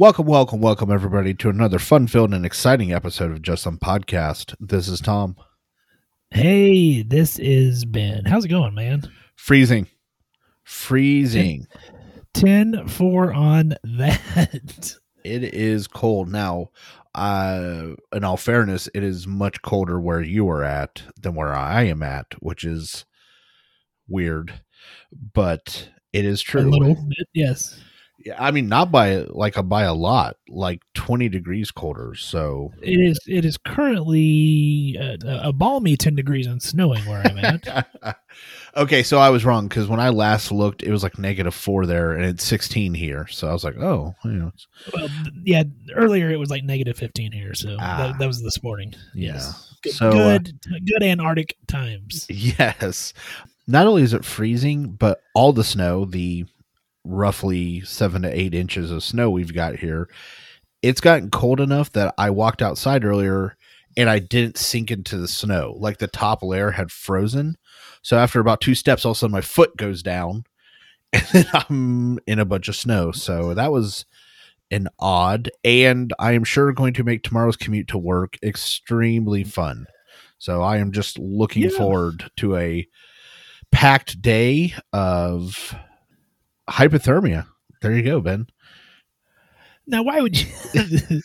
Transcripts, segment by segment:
Welcome, welcome, welcome, everybody, to another fun filled and exciting episode of Just Some Podcast. This is Tom. Hey, this is Ben. How's it going, man? Freezing. Freezing. 10 4 on that. It is cold. Now, uh, in all fairness, it is much colder where you are at than where I am at, which is weird, but it is true. A little bit, yes. Yeah, I mean, not by like a by a lot, like twenty degrees colder. So It is it is currently uh, a balmy 10 degrees and snowing where I'm at. okay, so I was wrong because when I last looked, it was like negative four there, and it's sixteen here. So I was like, oh, you know, it's, well, yeah, earlier it was like negative 15 here, so Ah. that, that was this morning. yeah. Yes. Good, So, uh, good, good Antarctic times. Yes. Not only is it freezing, but all the snow, the roughly seven to eight inches of snow we've got here, it's gotten cold enough that I walked outside earlier and I didn't sink into the snow. Like the top layer had frozen. So after about two steps, all of a sudden my foot goes down and then I'm in a bunch of snow. So that was an odd and I am sure going to make tomorrow's commute to work extremely fun. So I am just looking Yeah. forward to a packed day of hypothermia. There you go, Ben. Now, why would you?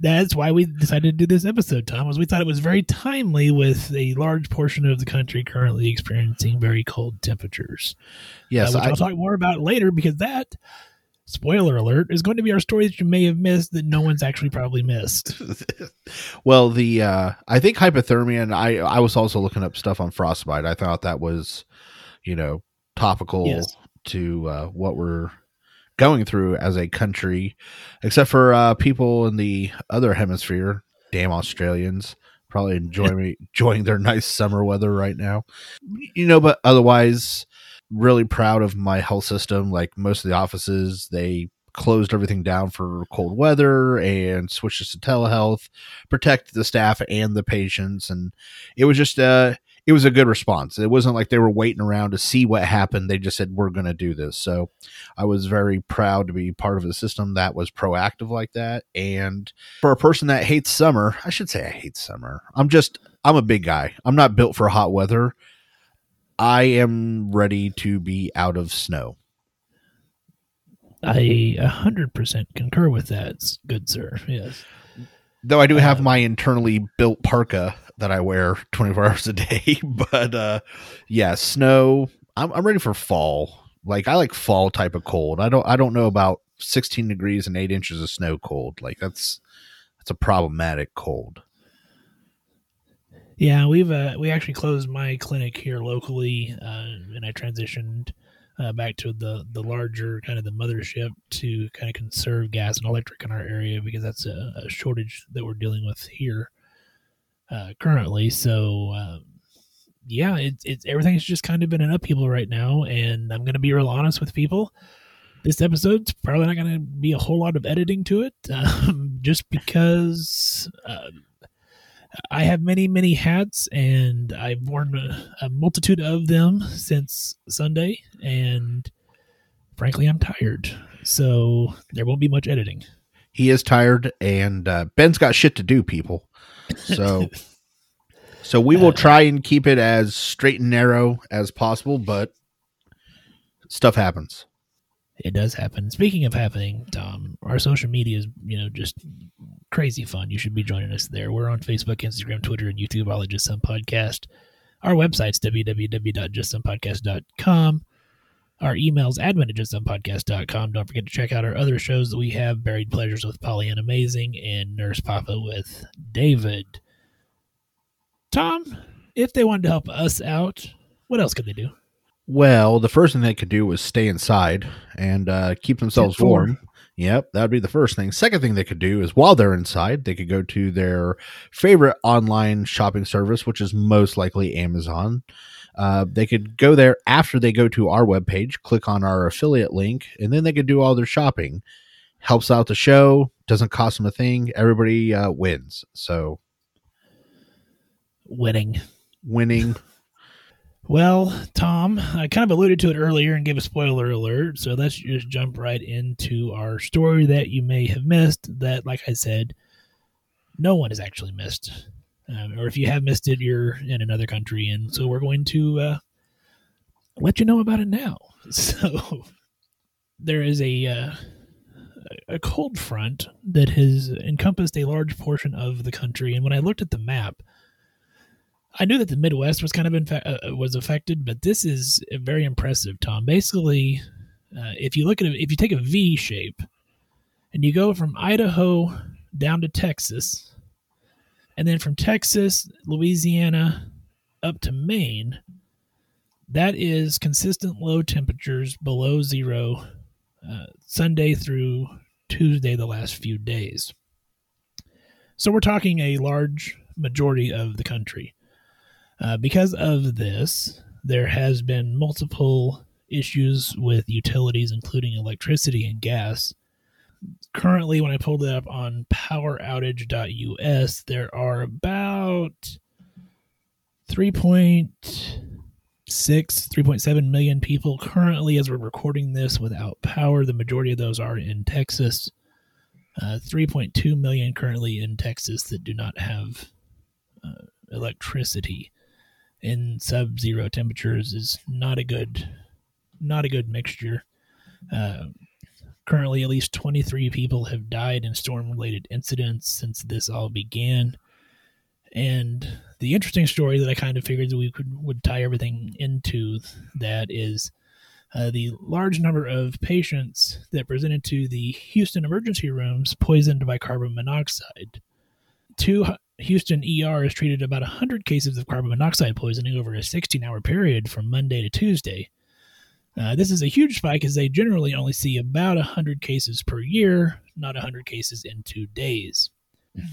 That's why we decided to do this episode, Tom. Was we thought it was very timely with a large portion of the country currently experiencing very cold temperatures. Yes, uh, which I, I'll talk more about later because that spoiler alert is going to be our story that you may have missed that no one's actually probably missed. well, the uh, I think hypothermia, and I I was also looking up stuff on frostbite. I thought that was, you know, topical Yes. To uh, what we're going through as a country, except for uh, people in the other hemisphere. Damn Australians, probably enjoying enjoying their nice summer weather right now. You know, but otherwise, really proud of my health system. Like most of the offices, they closed everything down for cold weather and switched us to telehealth, protect the staff and the patients, and it was just uh it was a good response. It wasn't like they were waiting around to see what happened. They just said we're going to do this. So I was very proud to be part of a system that was proactive like that. And for a person that hates summer, I should say I hate summer. I'm just I'm a big guy. I'm not built for hot weather. I am ready to be out of snow. I a hundred percent concur with that, good sir. Yes. Though I do have Um, my internally built parka that I wear 24 hours a day, but uh yeah, snow, I'm I'm ready for fall. Like I like fall type of cold. I don't I don't know about 16 degrees and 8 inches of snow cold. Like that's that's a problematic cold. Yeah, we've uh, we actually closed my clinic here locally, uh, and I transitioned uh, back to the the larger kind of the mothership to kind of conserve gas and electric in our area because that's a, a shortage that we're dealing with here uh, currently. So um, yeah, it's it's everything's just kind of been an upheaval right now, and I'm to be real honest with people. This episode's probably not to be a whole lot of editing to it, um, just because. Uh, I have many, many hats, and I've worn a, a multitude of them since Sunday. And frankly, I'm tired, so there won't be much editing. He is tired and uh Ben's got shit to do, people. So so we will try and keep it as straight and narrow as possible, but stuff happens. It does happen. Speaking of happening, Tom, our social media is you know just crazy fun. You should be joining us there. We're on Facebook, Instagram, Twitter, and YouTube. All at just some podcast. Our website's www.justsomepodcast.com. Our email's admin at justsomepodcast.com. Don't forget to check out our other shows that we have Buried Pleasures with Polly and Amazing and Nurse Papa with David. Tom, if they wanted to help us out, what else could they do? Well, the first thing they could do was stay inside and uh, keep themselves four. warm. Yep, that would be the first thing. Second thing they could do is while they're inside, they could go to their favorite online shopping service, which is most likely Amazon. Uh, they could go there after they go to our webpage, click on our affiliate link, and then they could do all their shopping. Helps out the show, doesn't cost them a thing. Everybody uh, wins. So Winning. winning. Well, Tom, I kind of alluded to it earlier and gave a spoiler alert. So let's just jump right into our story that you may have missed. That, like I said, no one has actually missed. Um, or if you have missed it, you're in another country. And so we're going to uh, let you know about it now. So there is a. Uh, a cold front that has encompassed a large portion of the country, and when I looked at the map, I knew that the Midwest was kind of infa- uh, was affected, but this is very impressive, Tom. Basically, uh, if you look at it, if you take a V shape and you go from Idaho down to Texas, and then from Texas, Louisiana, up to Maine, that is consistent low temperatures below zero uh, Sunday through Tuesday, the last few days. So we're talking a large majority of the country. Uh, because of this, there has been multiple issues with utilities, including electricity and gas. Currently, when I pulled it up on poweroutage.us, there are about 3.6, 3.7 million people currently, as we're recording this, without power. The majority of those are in Texas. Uh, 3.2 million currently in Texas that do not have uh, electricity in sub-zero temperatures is not a good not a good mixture uh, currently at least 23 people have died in storm related incidents since this all began and the interesting story that i kind of figured that we could would tie everything into that is uh, the large number of patients that presented to the houston emergency rooms poisoned by carbon monoxide two Houston ER has treated about 100 cases of carbon monoxide poisoning over a 16 hour period from Monday to Tuesday. Uh, this is a huge spike as they generally only see about 100 cases per year, not 100 cases in two days.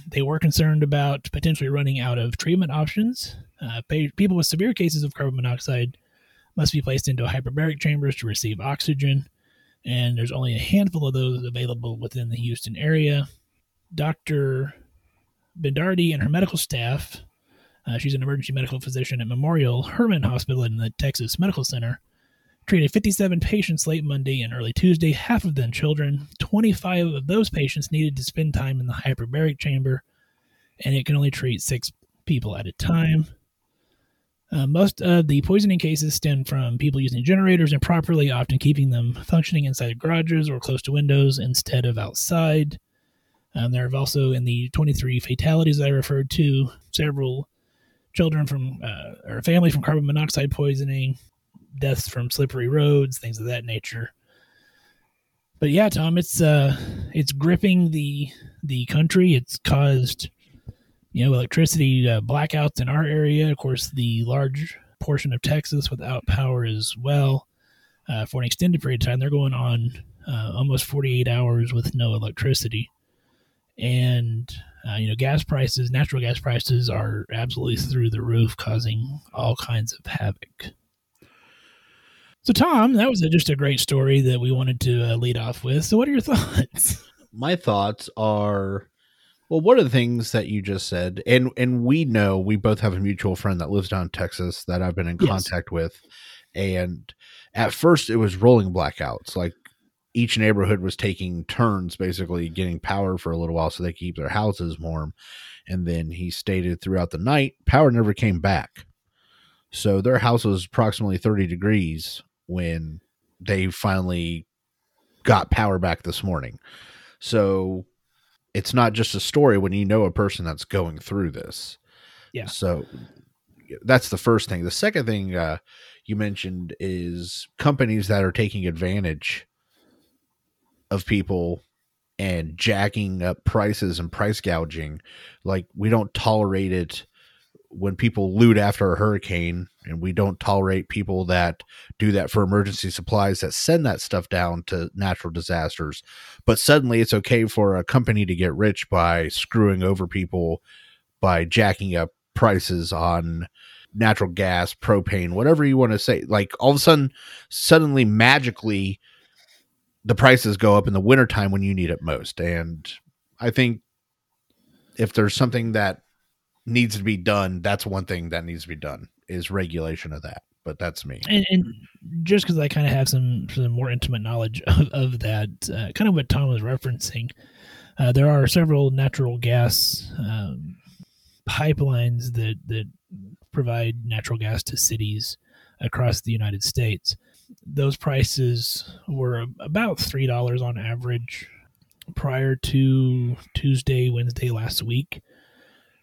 They were concerned about potentially running out of treatment options. Uh, people with severe cases of carbon monoxide must be placed into hyperbaric chambers to receive oxygen, and there's only a handful of those available within the Houston area. Dr. Bendardi and her medical staff, uh, she's an emergency medical physician at Memorial Hermann Hospital in the Texas Medical Center, treated 57 patients late Monday and early Tuesday, half of them children. 25 of those patients needed to spend time in the hyperbaric chamber, and it can only treat six people at a time. Uh, most of the poisoning cases stem from people using generators improperly, often keeping them functioning inside garages or close to windows instead of outside. Um, there have also, in the 23 fatalities I referred to, several children from uh, or family from carbon monoxide poisoning, deaths from slippery roads, things of that nature. But yeah, Tom, it's uh, it's gripping the the country. It's caused, you know, electricity uh, blackouts in our area. Of course, the large portion of Texas without power as well uh, for an extended period of time. They're going on uh, almost 48 hours with no electricity and uh, you know gas prices natural gas prices are absolutely through the roof causing all kinds of havoc so tom that was a, just a great story that we wanted to uh, lead off with. So what are your thoughts? My thoughts are well one of the things that you just said? And and we know we both have a mutual friend that lives down in texas that i've been in Yes. contact with. And at first it was rolling blackouts. Like each neighborhood was taking turns basically getting power for a little while so they could keep their houses warm. And then he stated throughout the night power never came back. So their house was approximately 30 degrees when they finally got power back this morning so it's not just a story when you know a person that's going through this. Yeah. So that's the first thing. The second thing uh, you mentioned is companies that are taking advantage of people and jacking up prices and price gouging. Like we don't tolerate it when people loot after a hurricane, and we don't tolerate people that do that for emergency supplies that send that stuff down to natural disasters. But suddenly it's okay for a company to get rich by screwing over people by jacking up prices on natural gas, propane, whatever you want to say. Like all of a sudden, suddenly magically, the prices go up in the wintertime when you need it most. And I think if there's something that needs to be done, that's one thing that needs to be done is regulation of that. But that's me. And, and just because I kind of have some some more intimate knowledge of, of that, uh, kind of what Tom was referencing, uh, there are several natural gas um, pipelines that that provide natural gas to cities across the United States. Those prices were about three dollars on average prior to Tuesday, Wednesday last week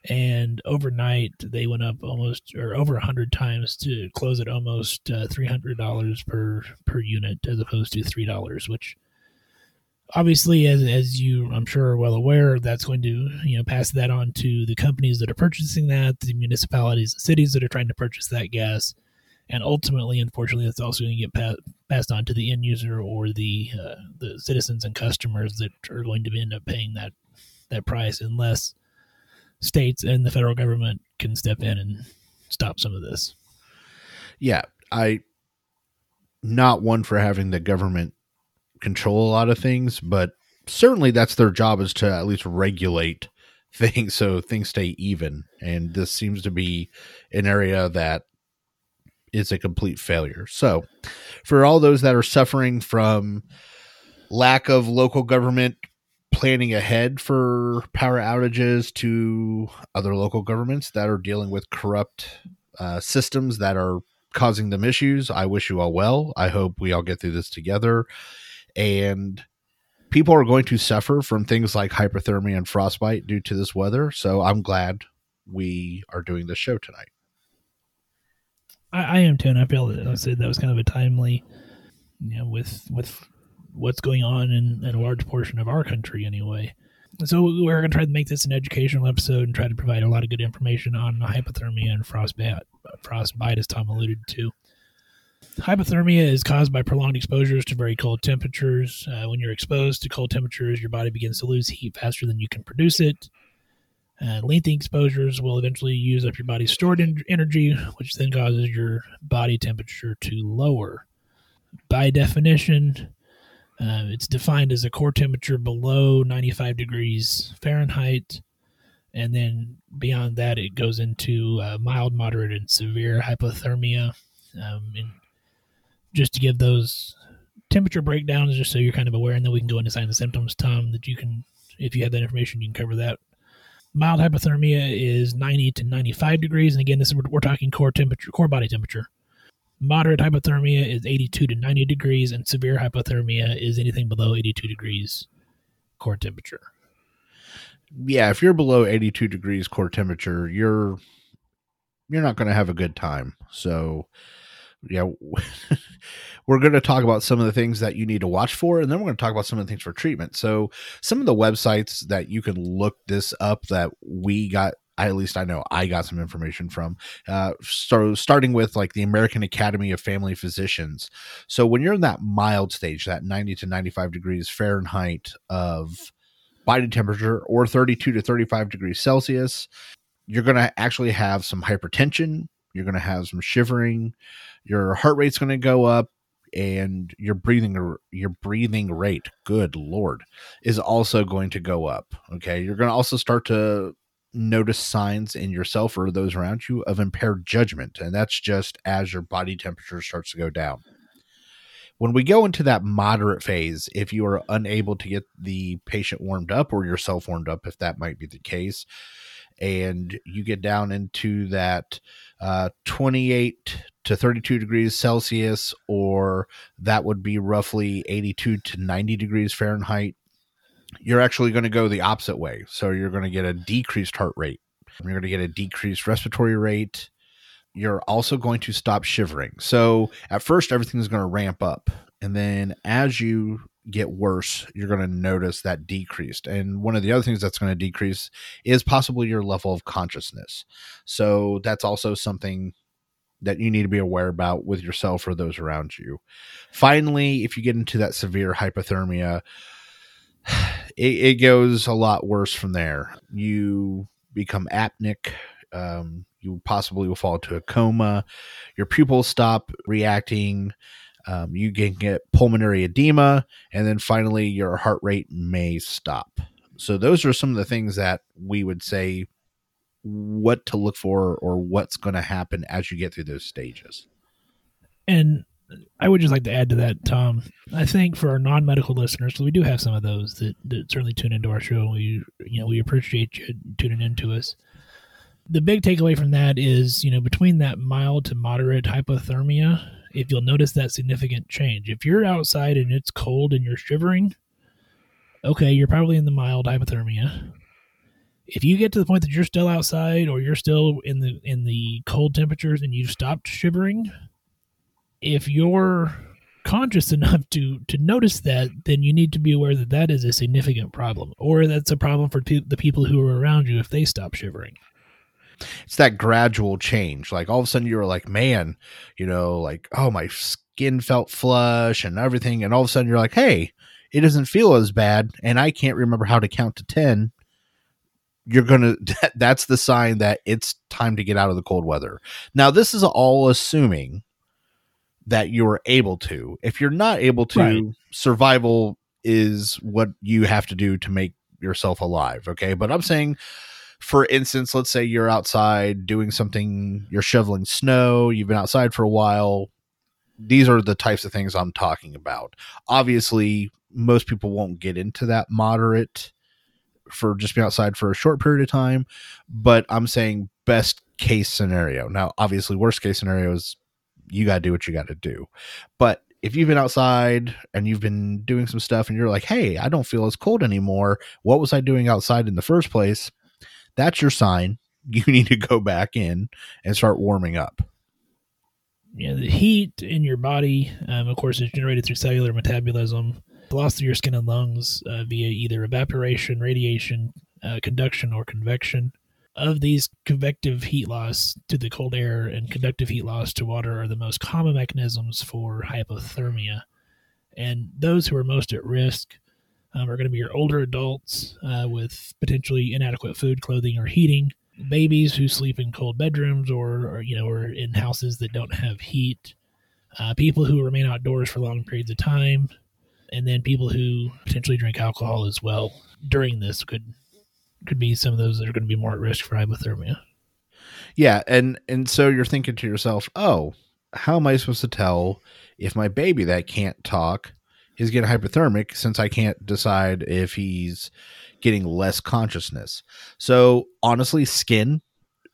and overnight they went up almost or over a hundred times to close at almost uh, three hundred dollars per per unit as opposed to three dollars, which obviously, as as you I'm sure are well aware, that's going to you know pass that on to the companies that are purchasing that, the municipalities, the cities that are trying to purchase that gas, and ultimately, unfortunately, that's also going to get pa- passed on to the end user or the uh, the citizens and customers that are going to end up paying that that price unless states and the federal government can step in and stop some of this. Yeah, I not one for having the government control a lot of things, but certainly that's their job is to at least regulate things so things stay even. And this seems to be an area that is a complete failure. So, for all those that are suffering from lack of local government planning ahead for power outages to other local governments that are dealing with corrupt uh, systems that are causing them issues. I wish you all well. I hope we all get through this together. And people are going to suffer from things like hypothermia and frostbite due to this weather. So I'm glad we are doing this show tonight. I, I am too, and I feel that I said that was kind of a timely, you know, with with what's going on in, in a large portion of our country anyway. So we're going to try to make this an educational episode and try to provide a lot of good information on hypothermia and frostbite, frostbite as Tom alluded to. Hypothermia is caused by prolonged exposures to very cold temperatures. Uh, when you're exposed to cold temperatures, your body begins to lose heat faster than you can produce it. Uh, lengthy exposures will eventually use up your body's stored en- energy, which then causes your body temperature to lower. By definition, uh, it's defined as a core temperature below 95 degrees Fahrenheit. And then beyond that, it goes into uh, mild, moderate, and severe hypothermia. Um, and just to give those temperature breakdowns, just so you're kind of aware, and then we can go into signs and symptoms, Tom, that you can, if you have that information, you can cover that. Mild hypothermia is 90 to 95 degrees. And again, this is, we're talking core temperature, core body temperature. Moderate hypothermia is 82 to 90 degrees, and severe hypothermia is anything below 82 degrees core temperature. Yeah, if you're below 82 degrees core temperature, you're you're not going to have a good time. So, yeah, we're going to talk about some of the things that you need to watch for, and then we're going to talk about some of the things for treatment. So, some of the websites that you can look this up that we got I, at least I know I got some information from. Uh, so starting with like the American Academy of Family Physicians. So when you're in that mild stage, that 90 to 95 degrees Fahrenheit of body temperature, or 32 to 35 degrees Celsius, you're going to actually have some hypertension. You're going to have some shivering. Your heart rate's going to go up and your breathing your breathing rate good lord is also going to go up okay you're going to also start to notice signs in yourself or those around you of impaired judgment. And that's just as your body temperature starts to go down. When we go into that moderate phase, if you are unable to get the patient warmed up or yourself warmed up, if that might be the case, and you get down into that uh, 28 to 32 degrees Celsius, or that would be roughly 82 to 90 degrees Fahrenheit, you're actually going to go the opposite way. So you're going to get a decreased heart rate. You're going to get a decreased respiratory rate. you're also going to stop shivering. So at first, everything's going to ramp up. And then as you get worse, you're going to notice that decreased. And one of the other things that's going to decrease is possibly your level of consciousness. So that's also something that you need to be aware about with yourself or those around you. Finally, if you get into that severe hypothermia, it, it goes a lot worse from there. You become apneic. Um, you possibly will fall into a coma. Your pupils stop reacting. Um, you can get pulmonary edema, and then finally, your heart rate may stop. So, those are some of the things that we would say what to look for or what's going to happen as you get through those stages. And I would just like to add to that, Tom. I think for our non-medical listeners, we do have some of those that, that certainly tune into our show. We, you know, we appreciate you tuning into us. The big takeaway from that is, you know, between that mild to moderate hypothermia, if you'll notice that significant change. If you're outside and it's cold and you're shivering, okay, you're probably in the mild hypothermia. If you get to the point that you're still outside or you're still in the in the cold temperatures and you've stopped shivering, if you're conscious enough to to notice that, then you need to be aware that that is a significant problem, or that's a problem for pe- the people who are around you if they stop shivering. It's that gradual change. Like all of a sudden you were like, man, you know, like, oh, my skin felt flush and everything. And all of a sudden you're like, hey, it doesn't feel as bad. And I can't remember how to count to 10 you're gonna that, that's the sign that it's time to get out of the cold weather now this is all assuming that you're able to. If you're not able to Right. survival is what you have to do to make yourself alive okay? But i'm saying for instance let's say you're outside doing something you're shoveling snow you've been outside for a while. These are the types of things i'm talking about. Obviously most people won't get into that moderate for just being outside for a short period of time but i'm saying best case scenario. Now obviously worst case scenario is you got to do what you got to do. But if you've been outside and you've been doing some stuff and you're like hey i don't feel as cold anymore. What was i doing outside in the first place? That's your sign. You need to go back in and start warming up. Yeah, the heat in your body, um, of course, is generated through cellular metabolism, loss through your skin and lungs uh, via either evaporation, radiation, uh, conduction, or convection. Of these, convective heat loss to the cold air and conductive heat loss to water are the most common mechanisms for hypothermia. And those who are most at risk um, are going to be your older adults uh, with potentially inadequate food, clothing, or heating babies who sleep in cold bedrooms or, or you know or in houses that don't have heat uh, people who remain outdoors for long periods of time and then people who potentially drink alcohol as well during this could could be some of those that are going to be more at risk for hypothermia. Yeah and and so you're thinking to yourself oh how am i supposed to tell if my baby that can't talk is getting hypothermic since i can't decide if he's getting less consciousness? So honestly skin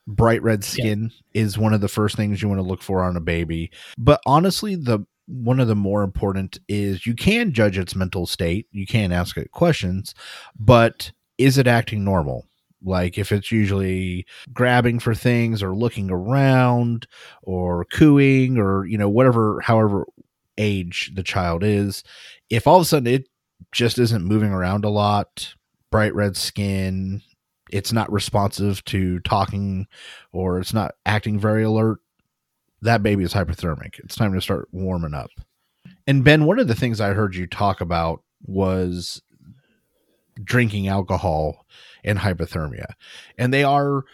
bright red skin is one of the first things you want to look for on a baby. But honestly the one of the more important is you can judge its mental state. You can ask it questions but is it acting normal? Like if it's usually grabbing for things or looking around or cooing or you know whatever however age the child is if all of a sudden it just isn't moving around a lot bright red skin it's not responsive to talking or it's not acting very alert that baby is hypothermic. It's time to start warming up. And ben one of the things i heard you talk about was drinking alcohol and hypothermia. And they are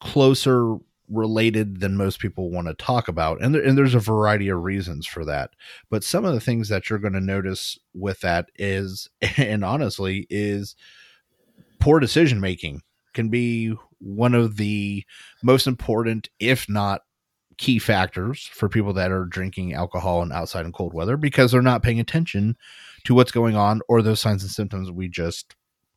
closer related than most people want to talk about and, there, and there's a variety of reasons for that. But some of the things that you're going to notice with that is and honestly is poor decision making can be one of the most important if not key factors for people that are drinking alcohol and outside in cold weather because they're not paying attention to what's going on or those signs and symptoms we just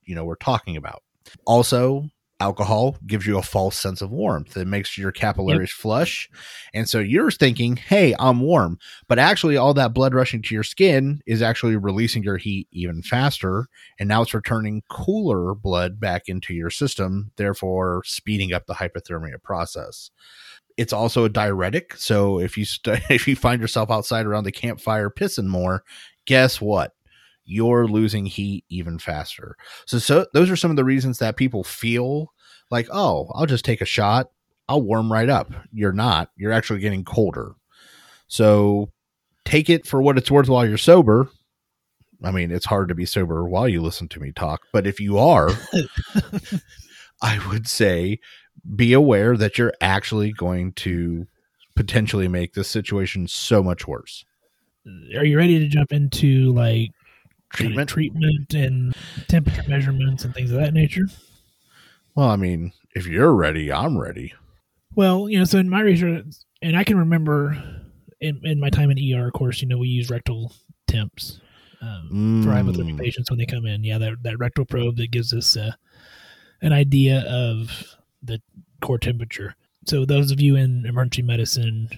you know we're talking about. Also alcohol gives you a false sense of warmth. It makes your capillaries flush. And so you're thinking hey i'm warm. But actually all that blood rushing to your skin is actually releasing your heat even faster. And now it's returning cooler blood back into your system therefore speeding up the hypothermia process. It's also a diuretic. So if you st- if you find yourself outside around the campfire pissing more, guess what? You're losing heat even faster. So so those are some of the reasons that people feel like, oh, I'll just take a shot. I'll warm right up. You're not. You're actually getting colder. So take it for what it's worth while you're sober. I mean, it's hard to be sober while you listen to me talk, but if you are, I would say be aware that you're actually going to potentially make this situation so much worse. Are you ready to jump into like kinda Treatment? treatment and temperature measurements and things of that nature? Well, I mean, if you're ready, I'm ready. Well, you know, so in my research, and I can remember in, in my time in ER, of course, you know, we use rectal temps um, for hypothermic Mm. patients when they come in. Yeah, that, that rectal probe that gives us uh, an idea of the core temperature. So those of you in emergency medicine,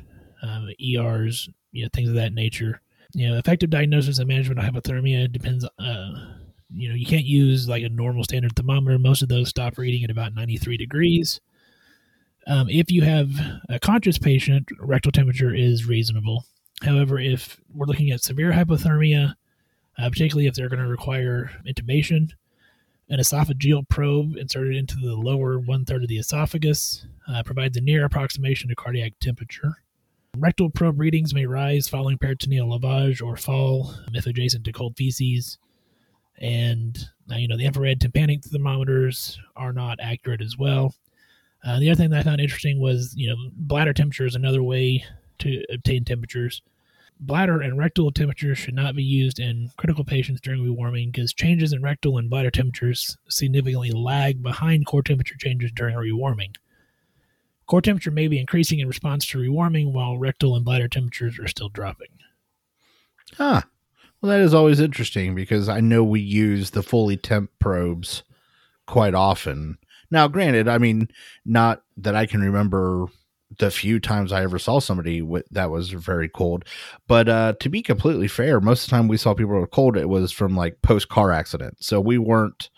um, ERs, you know, things of that nature, you know, effective diagnosis and management of hypothermia depends. Uh, you know, you can't use like a normal standard thermometer. Most of those stop reading at about 93 degrees. Um, if you have a conscious patient, rectal temperature is reasonable. However, if we're looking at severe hypothermia, uh, particularly if they're going to require intubation, an esophageal probe inserted into the lower one third of the esophagus uh, provides a near approximation to cardiac temperature. Rectal probe readings may rise following peritoneal lavage or fall if adjacent to cold feces. And uh, you know the infrared tympanic thermometers are not accurate as well. Uh, the other thing that I found interesting was, you know, bladder temperature is another way to obtain temperatures. Bladder and rectal temperatures should not be used in critical patients during rewarming because changes in rectal and bladder temperatures significantly lag behind core temperature changes during rewarming. Core temperature may be increasing in response to rewarming while rectal and bladder temperatures are still dropping. Huh. Well, that is always interesting because I know we use the Foley temp probes quite often. Now, granted, I mean, not that I can remember the few times I ever saw somebody wi- that was very cold, but uh, to be completely fair, most of the time we saw people were cold, it was from like post car accident. So we weren't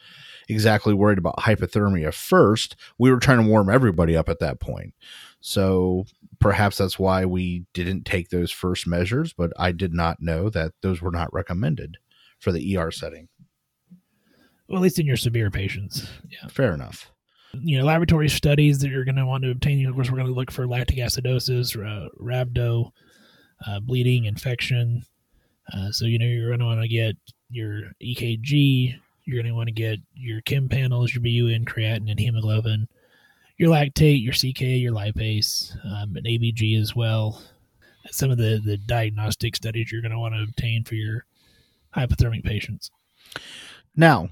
exactly worried about hypothermia first. We were trying to warm everybody up at that point. So perhaps that's why we didn't take those first measures, but I did not know that those were not recommended for the ER setting. Well, at least in your severe patients. Yeah. Fair enough. you know, laboratory studies that you're going to want to obtain. Of course, we're going to look for lactic acidosis, uh, rhabdo, uh, bleeding, infection. Uh, so, you know, you're going to want to get your EKG. You're going to want to get your chem panels, your BUN, creatinine, and hemoglobin, your lactate, your CK, your lipase, um, and ABG as well. Some of the, the diagnostic studies you're going to want to obtain for your hypothermic patients. Now,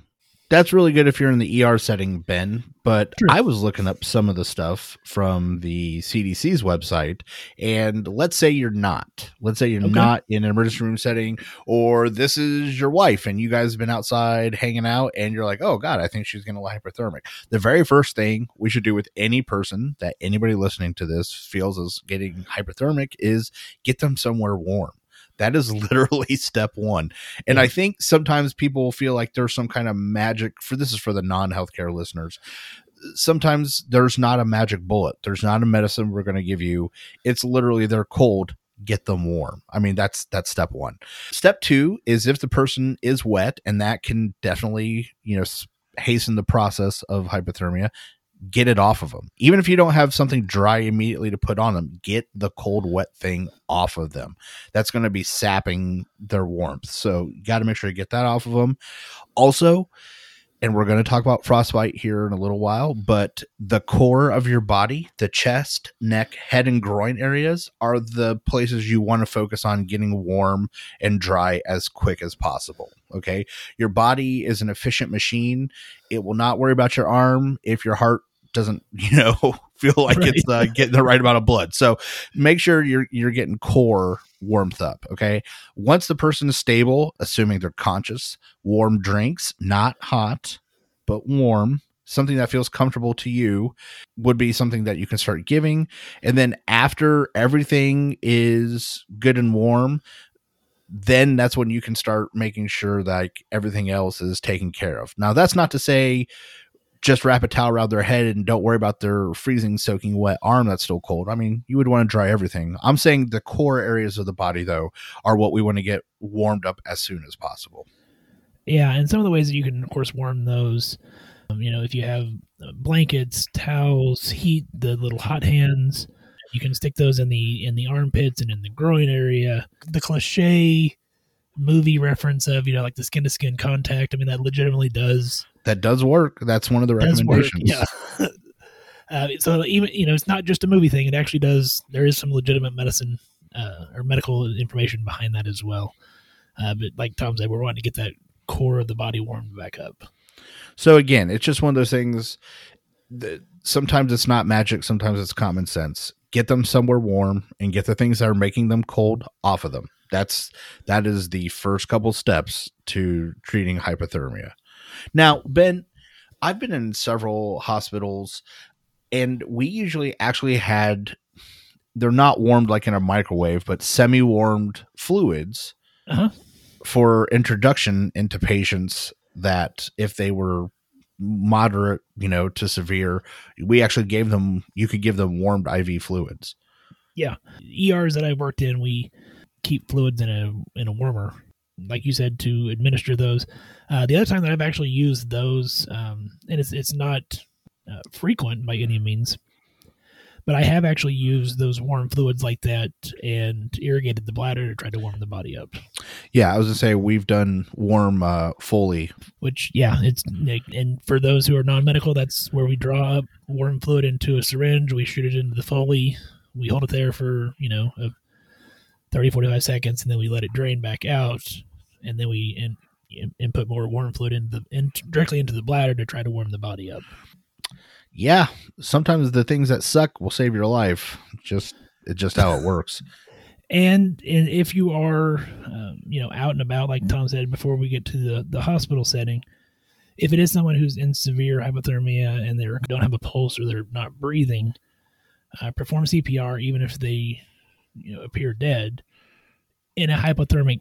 that's really good if you're in the ER setting, Ben. But Sure. I was looking up some of the stuff from the CDC's website, and let's say you're not. Let's say you're Okay. not in an emergency room setting, or this is your wife, and you guys have been outside hanging out, and you're like, "Oh God, I think she's going to lie hypothermic." The very first thing we should do with any person that anybody listening to this feels is getting hypothermic is get them somewhere warm. That is literally step one. And I think sometimes people feel like there's some kind of magic for this is for the non-healthcare listeners. Sometimes there's not a magic bullet. There's not a medicine we're going to give you. It's literally they're cold, get them warm. I mean, that's that's step 1. Step 2 is if the person is wet and that can definitely, you know, hasten the process of hypothermia, get it off of them. Even if you don't have something dry immediately to put on them, get the cold wet thing off of them that's going to be sapping their warmth. So you got to make sure you get that off of them. Also, and we're going to talk about frostbite here in a little while, but the core of your body, the chest, neck, head, and groin areas are the places you want to focus on getting warm and dry as quick as possible. Okay. Your body is an efficient machine. It will not worry about your arm if your heart doesn't, you know, feel like Right. it's uh, getting the right amount of blood. So make sure you're you're getting core warmth up. Okay. Once the person is stable, assuming they're conscious, warm drinks, not hot, but warm, something that feels comfortable to you would be something that you can start giving. And then after everything is good and warm, then that's when you can start making sure that like, everything else is taken care of. Now, that's not to say just wrap a towel around their head and don't worry about their freezing, soaking wet arm that's still cold. I mean, you would want to dry everything. I'm saying the core areas of the body, though, are what we want to get warmed up as soon as possible. Yeah, and some of the ways that you can, of course, warm those, um, you know, if you have uh, blankets, towels, heat, the little hot hands, you can stick those in the in the armpits and in the groin area. The cliche movie reference of you know like the skin to skin contact. I mean, that legitimately does That does work. That's one of the does work. recommendations. Yeah. uh, so even you know, it's not just a movie thing. It actually does. There is some legitimate medicine uh, or medical information behind that as well. Uh, but like Tom said, we're wanting to get that core of the body warmed back up. So again, it's just one of those things that sometimes it's not magic, sometimes it's common sense. Get them somewhere warm and get the things that are making them cold off of them. That's that is the first couple steps to treating hypothermia. Now, Ben, I've been in several hospitals and we usually actually had they're not warmed like in a microwave, but semi-warmed fluids Uh-huh. for introduction into patients that if they were moderate, you know, to severe, we actually gave them you could give them warmed IV fluids. Yeah. ERs that I've worked in, we keep fluids in a in a warmer, like you said, to administer those. Uh, the other time that I've actually used those, um, and it's it's not uh, frequent by any means, but I have actually used those warm fluids like that and irrigated the bladder to try to warm the body up. Yeah, I was gonna say we've done warm uh Foley. Which, yeah, it's and for those who are non-medical, that's where we draw up warm fluid into a syringe. We shoot it into the Foley. We hold it there for you know a 30, 45 seconds, and then we let it drain back out, and then we in, and put more warm fluid into the in, directly into the bladder to try to warm the body up. Yeah, sometimes the things that suck will save your life. Just it's just how it works. And, and if you are, um, you know, out and about, like Tom said before we get to the, the hospital setting, if it is someone who's in severe hypothermia and they don't have a pulse or they're not breathing, uh, perform CPR even if they, you know, appear dead in a hypothermic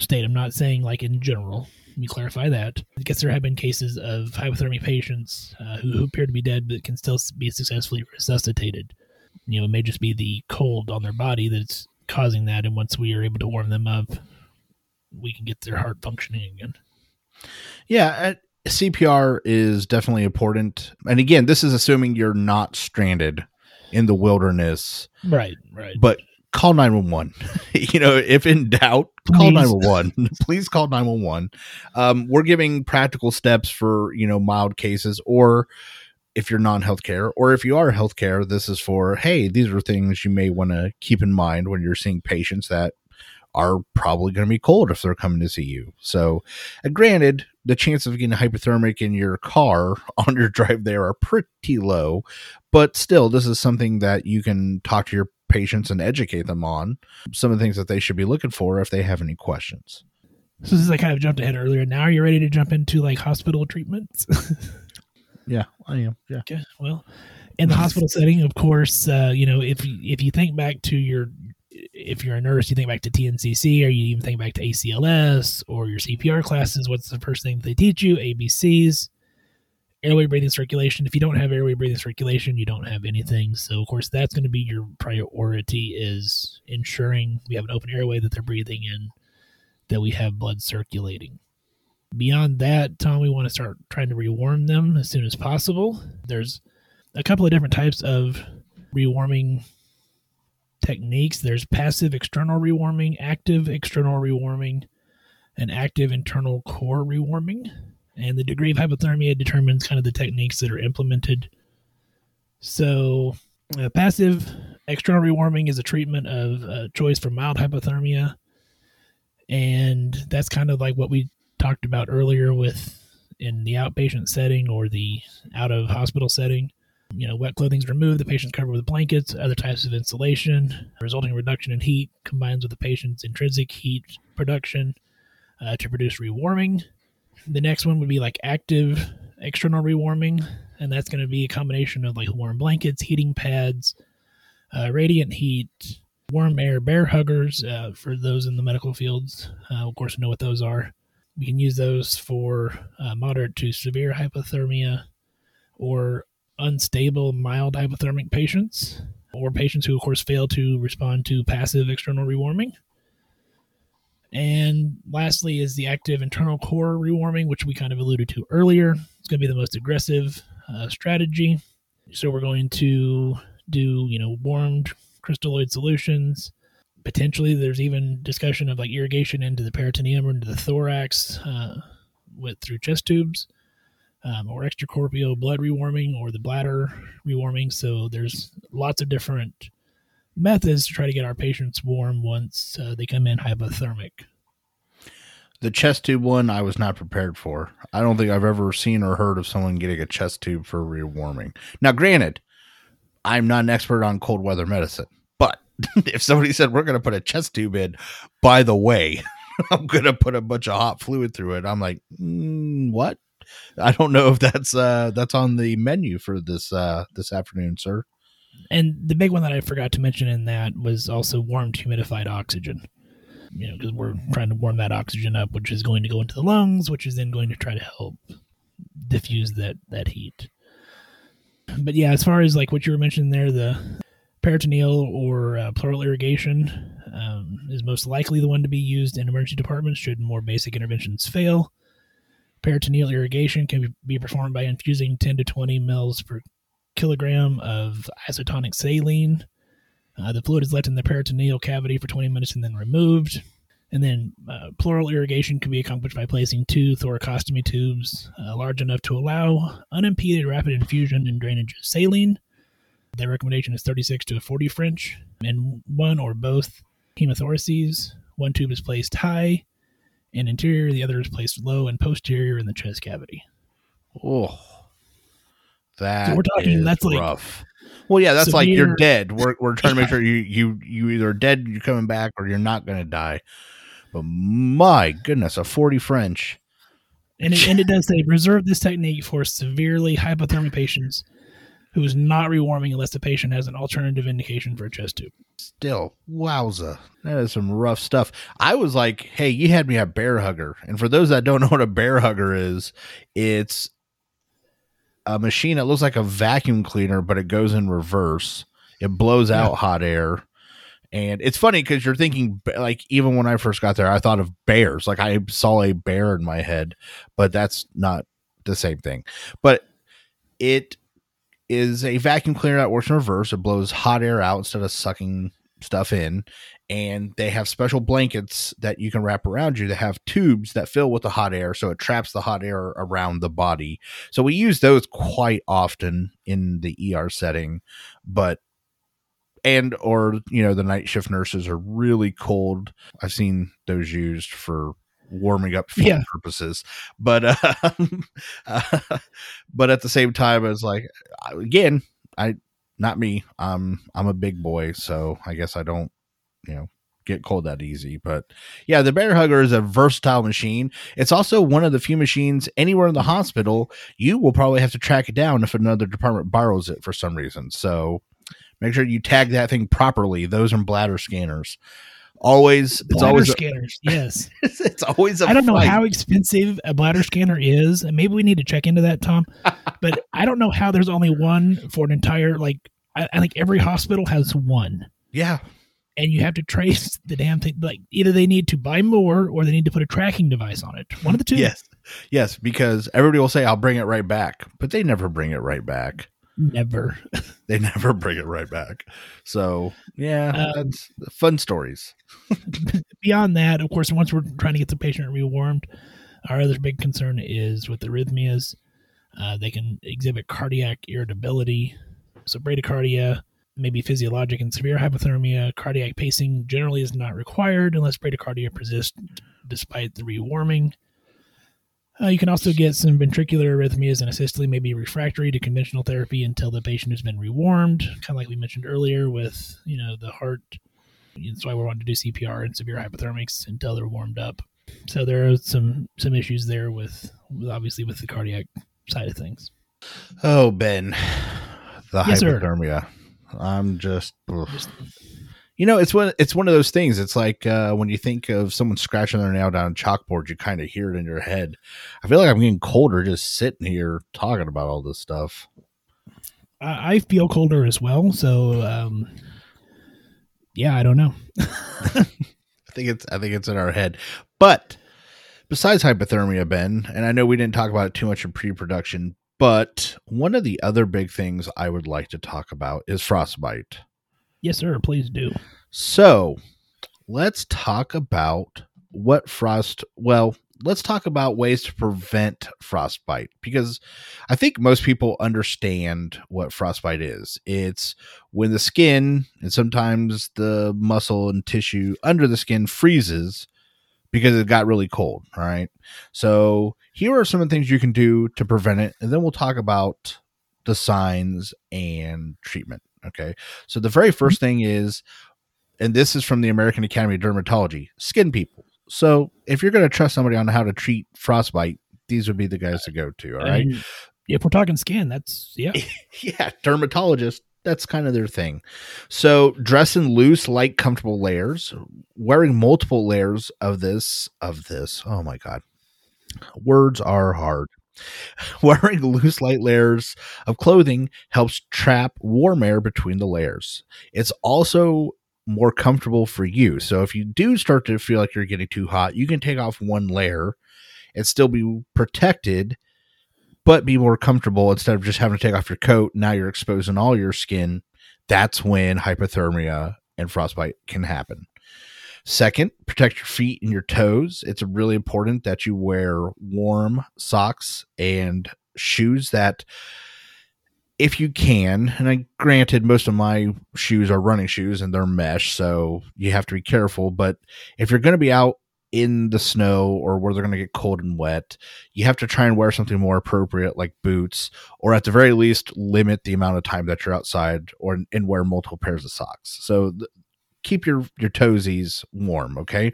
state. I'm not saying like in general. Let me clarify that. I guess there have been cases of hypothermia patients uh, who, who appear to be dead but can still be successfully resuscitated. You know, it may just be the cold on their body that's causing that, and once we are able to warm them up, we can get their heart functioning again. Yeah, uh, CPR is definitely important. And again, this is assuming you're not stranded in the wilderness, Right, right. but call 911. you know, if in doubt, call 911. Please call 911. Um, we're giving practical steps for, you know, mild cases or if you're non-healthcare or if you are healthcare, this is for, hey, these are things you may want to keep in mind when you're seeing patients that are probably going to be cold if they're coming to see you. So, uh, granted, the chance of getting hypothermic in your car on your drive there are pretty low, but still, this is something that you can talk to your patients and educate them on some of the things that they should be looking for if they have any questions. So is I kind of jumped ahead earlier, now are you ready to jump into like hospital treatments? Yeah, I am. Yeah. okay. Well, in the hospital setting, of course, uh, you know if if you think back to your if you're a nurse, you think back to TNCC, or you even think back to ACLS or your CPR classes. What's the first thing that they teach you? ABCs, airway, breathing, circulation. If you don't have airway, breathing, circulation, you don't have anything. So, of course, that's going to be your priority is ensuring we have an open airway that they're breathing in, that we have blood circulating. Beyond that, Tom, we want to start trying to rewarm them as soon as possible. There's a couple of different types of rewarming techniques. There's passive external rewarming, active external rewarming, and active internal core rewarming. And the degree of hypothermia determines kind of the techniques that are implemented. So, uh, passive external rewarming is a treatment of uh, choice for mild hypothermia. And that's kind of like what we talked about earlier with in the outpatient setting or the out of hospital setting. You know, wet clothing is removed, the patient's covered with blankets, other types of insulation, resulting reduction in heat combines with the patient's intrinsic heat production uh, to produce rewarming. The next one would be like active external rewarming, and that's going to be a combination of like warm blankets, heating pads, uh, radiant heat, warm air Bair Huggers uh, for those in the medical fields. Uh, of course, know what those are. We can use those for uh, moderate to severe hypothermia. or unstable mild hypothermic patients, or patients who, of course, fail to respond to passive external rewarming. And lastly, is the active internal core rewarming, which we kind of alluded to earlier. It's going to be the most aggressive uh, strategy. So we're going to do, you know, warmed crystalloid solutions. Potentially, there's even discussion of like irrigation into the peritoneum or into the thorax uh, with through chest tubes, um, or extracorporeal blood rewarming or the bladder rewarming. So there's lots of different methods to try to get our patients warm once uh, they come in hypothermic. The chest tube one I was not prepared for. I don't think I've ever seen or heard of someone getting a chest tube for rewarming. Now, granted, I'm not an expert on cold weather medicine, but if somebody said we're going to put a chest tube in, by the way, I'm going to put a bunch of hot fluid through it, I'm like, mm, what? I don't know if that's uh that's on the menu for this uh this afternoon, sir. And the big one that I forgot to mention in that was also warmed humidified oxygen. You know, because we're trying to warm that oxygen up, which is going to go into the lungs, which is then going to try to help diffuse that that heat. But yeah, as far as like what you were mentioning there, the peritoneal or uh, pleural irrigation um, is most likely the one to be used in emergency departments should more basic interventions fail. Peritoneal irrigation can be performed by infusing 10 to 20 mils per kilogram of isotonic saline. Uh, the fluid is left in the peritoneal cavity for 20 minutes and then removed. And then uh, pleural irrigation can be accomplished by placing two thoracostomy tubes uh, large enough to allow unimpeded rapid infusion and drainage of saline. The recommendation is 36 to 40 French, and one or both hemithoraces. One tube is placed high and anterior, the other is placed low and posterior in the chest cavity. Oh, that So we're talking- is that's like rough. Well, yeah, that's like you're dead. We're we're trying to make sure you you you either dead, you're coming back, or you're not going to die. But my goodness, a forty French. And it, and it does say reserve this technique for severely hypothermic patients who is not rewarming unless the patient has an alternative indication for a chest tube. Still, wowza, that is some rough stuff. I was like, hey, you had me a Bair Hugger, and for those that don't know what a Bair Hugger is, it's a machine that looks like a vacuum cleaner, but it goes in reverse. It blows Yeah. out hot air. And it's funny because you're thinking, like, even when I first got there, I thought of bears. Like, I saw a bear in my head, but that's not the same thing. But it is a vacuum cleaner that works in reverse. It blows hot air out instead of sucking stuff in. And they have special blankets that you can wrap around you that have tubes that fill with the hot air. So it traps the hot air around the body. So we use those quite often in the ER setting. But and or you know the night shift nurses are really cold i've seen those used for warming up Yeah. purposes but uh, uh, but at the same time it's like again i not me i'm i'm a big boy so i guess i don't you know get cold that easy. But yeah the Bair Hugger is a versatile machine. It's also one of the few machines anywhere in the hospital you will probably have to track it down if another department borrows it for some reason. So make sure you tag that thing properly. Those are bladder scanners. Always it's Bladder always a, scanners, yes. it's always a I don't know how expensive a bladder scanner is, and maybe we need to check into that, Tom. but I don't know how there's only one for an entire like. I, I think every hospital has one, yeah and you have to trace the damn thing. Like either they need to buy more, or they need to put a tracking device on it. One of the two. yes yes because everybody will say i'll bring it right back but they never bring it right back Never. they never bring it right back so yeah Um, that's fun stories Beyond that, of course, once we're trying to get the patient rewarmed, our other big concern is with arrhythmias. Uh, they can exhibit cardiac irritability, so bradycardia, maybe physiologic and severe hypothermia. Cardiac pacing generally is not required unless bradycardia persists despite the rewarming. Uh, you can also get some ventricular arrhythmias and asystole may be refractory to conventional therapy until the patient has been rewarmed, kind of like we mentioned earlier with you know the heart that's why we're wanting to do CPR and severe hypothermics until they're warmed up. So there are some some issues there with, with obviously with the cardiac side of things. oh ben the Yes, sir. I'm just. Just- You know, it's one it's one of those things. It's like uh, when you think of someone scratching their nail down a chalkboard, you kind of hear it in your head. I feel like I'm getting colder just sitting here talking about all this stuff. I, I feel colder as well. So, um, yeah, I don't know. I think it's I think it's in our head. But besides hypothermia, Ben, and I know we didn't talk about it too much in pre-production, but one of the other big things I would like to talk about is frostbite. yes, sir. Please do. So let's talk about what frost, well, let's talk about ways to prevent frostbite because I think most people understand what frostbite is. It's when the skin and sometimes the muscle and tissue under the skin freezes because it got really cold. All right. So here are some of the things you can do to prevent it. And then we'll talk about the signs and treatment. Okay. So the very mm-hmm. first thing is, and this is from the American Academy of Dermatology, skin people. So if you're going to trust somebody on how to treat frostbite, these would be the guys to go to. All right. If we're talking skin, that's yeah. yeah, dermatologist, that's kind of their thing. So dress in loose, light, comfortable layers, wearing multiple layers of this, of this. Oh my God. Words are hard. Wearing loose, light layers of clothing helps trap warm air between the layers. It's also more comfortable for you. So if you do start to feel like you're getting too hot, you can take off one layer and still be protected but be more comfortable instead of just having to take off your coat. Now you're exposing all your skin. That's when hypothermia and frostbite can happen. Second, protect your feet and your toes. It's really important that you wear warm socks and shoes that, if you can, and I granted most of my shoes are running shoes and they're mesh, so you have to be careful. But if you're going to be out in the snow or where they're going to get cold and wet, you have to try and wear something more appropriate like boots, or at the very least, limit the amount of time that you're outside or and wear multiple pairs of socks. So th- keep your your toesies warm, okay?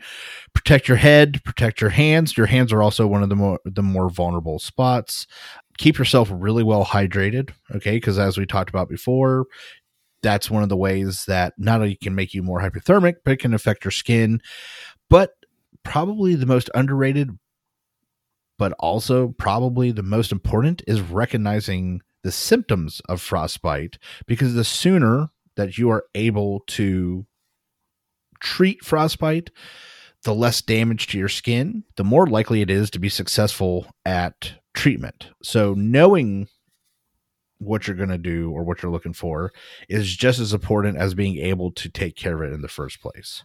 Protect your head, protect your hands. Your hands are also one of the more the more vulnerable spots. Keep yourself really well hydrated, okay? Because as we talked about before, that's one of the ways that not only can make you more hypothermic, but it can affect your skin. But probably the most underrated, but also probably the most important is recognizing the symptoms of frostbite because the sooner that you are able to treat frostbite, the less damage to your skin, the more likely it is to be successful at treatment. So, knowing what you're going to do or what you're looking for is just as important as being able to take care of it in the first place.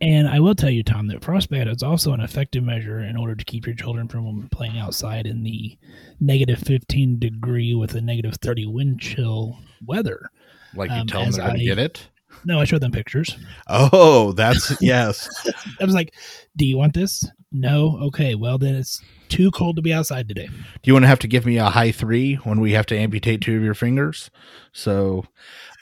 And I will tell you, Tom, that frostbite is also an effective measure in order to keep your children from playing outside in the negative 15 degree with a negative 30 wind chill weather. Like you Um, tell them they're going I- to get it. No, I showed them pictures. Oh, that's yes. I was like, "Do you want this?" No. Okay. Well, then it's too cold to be outside today. Do you want to have to give me a high three when we have to amputate two of your fingers? So,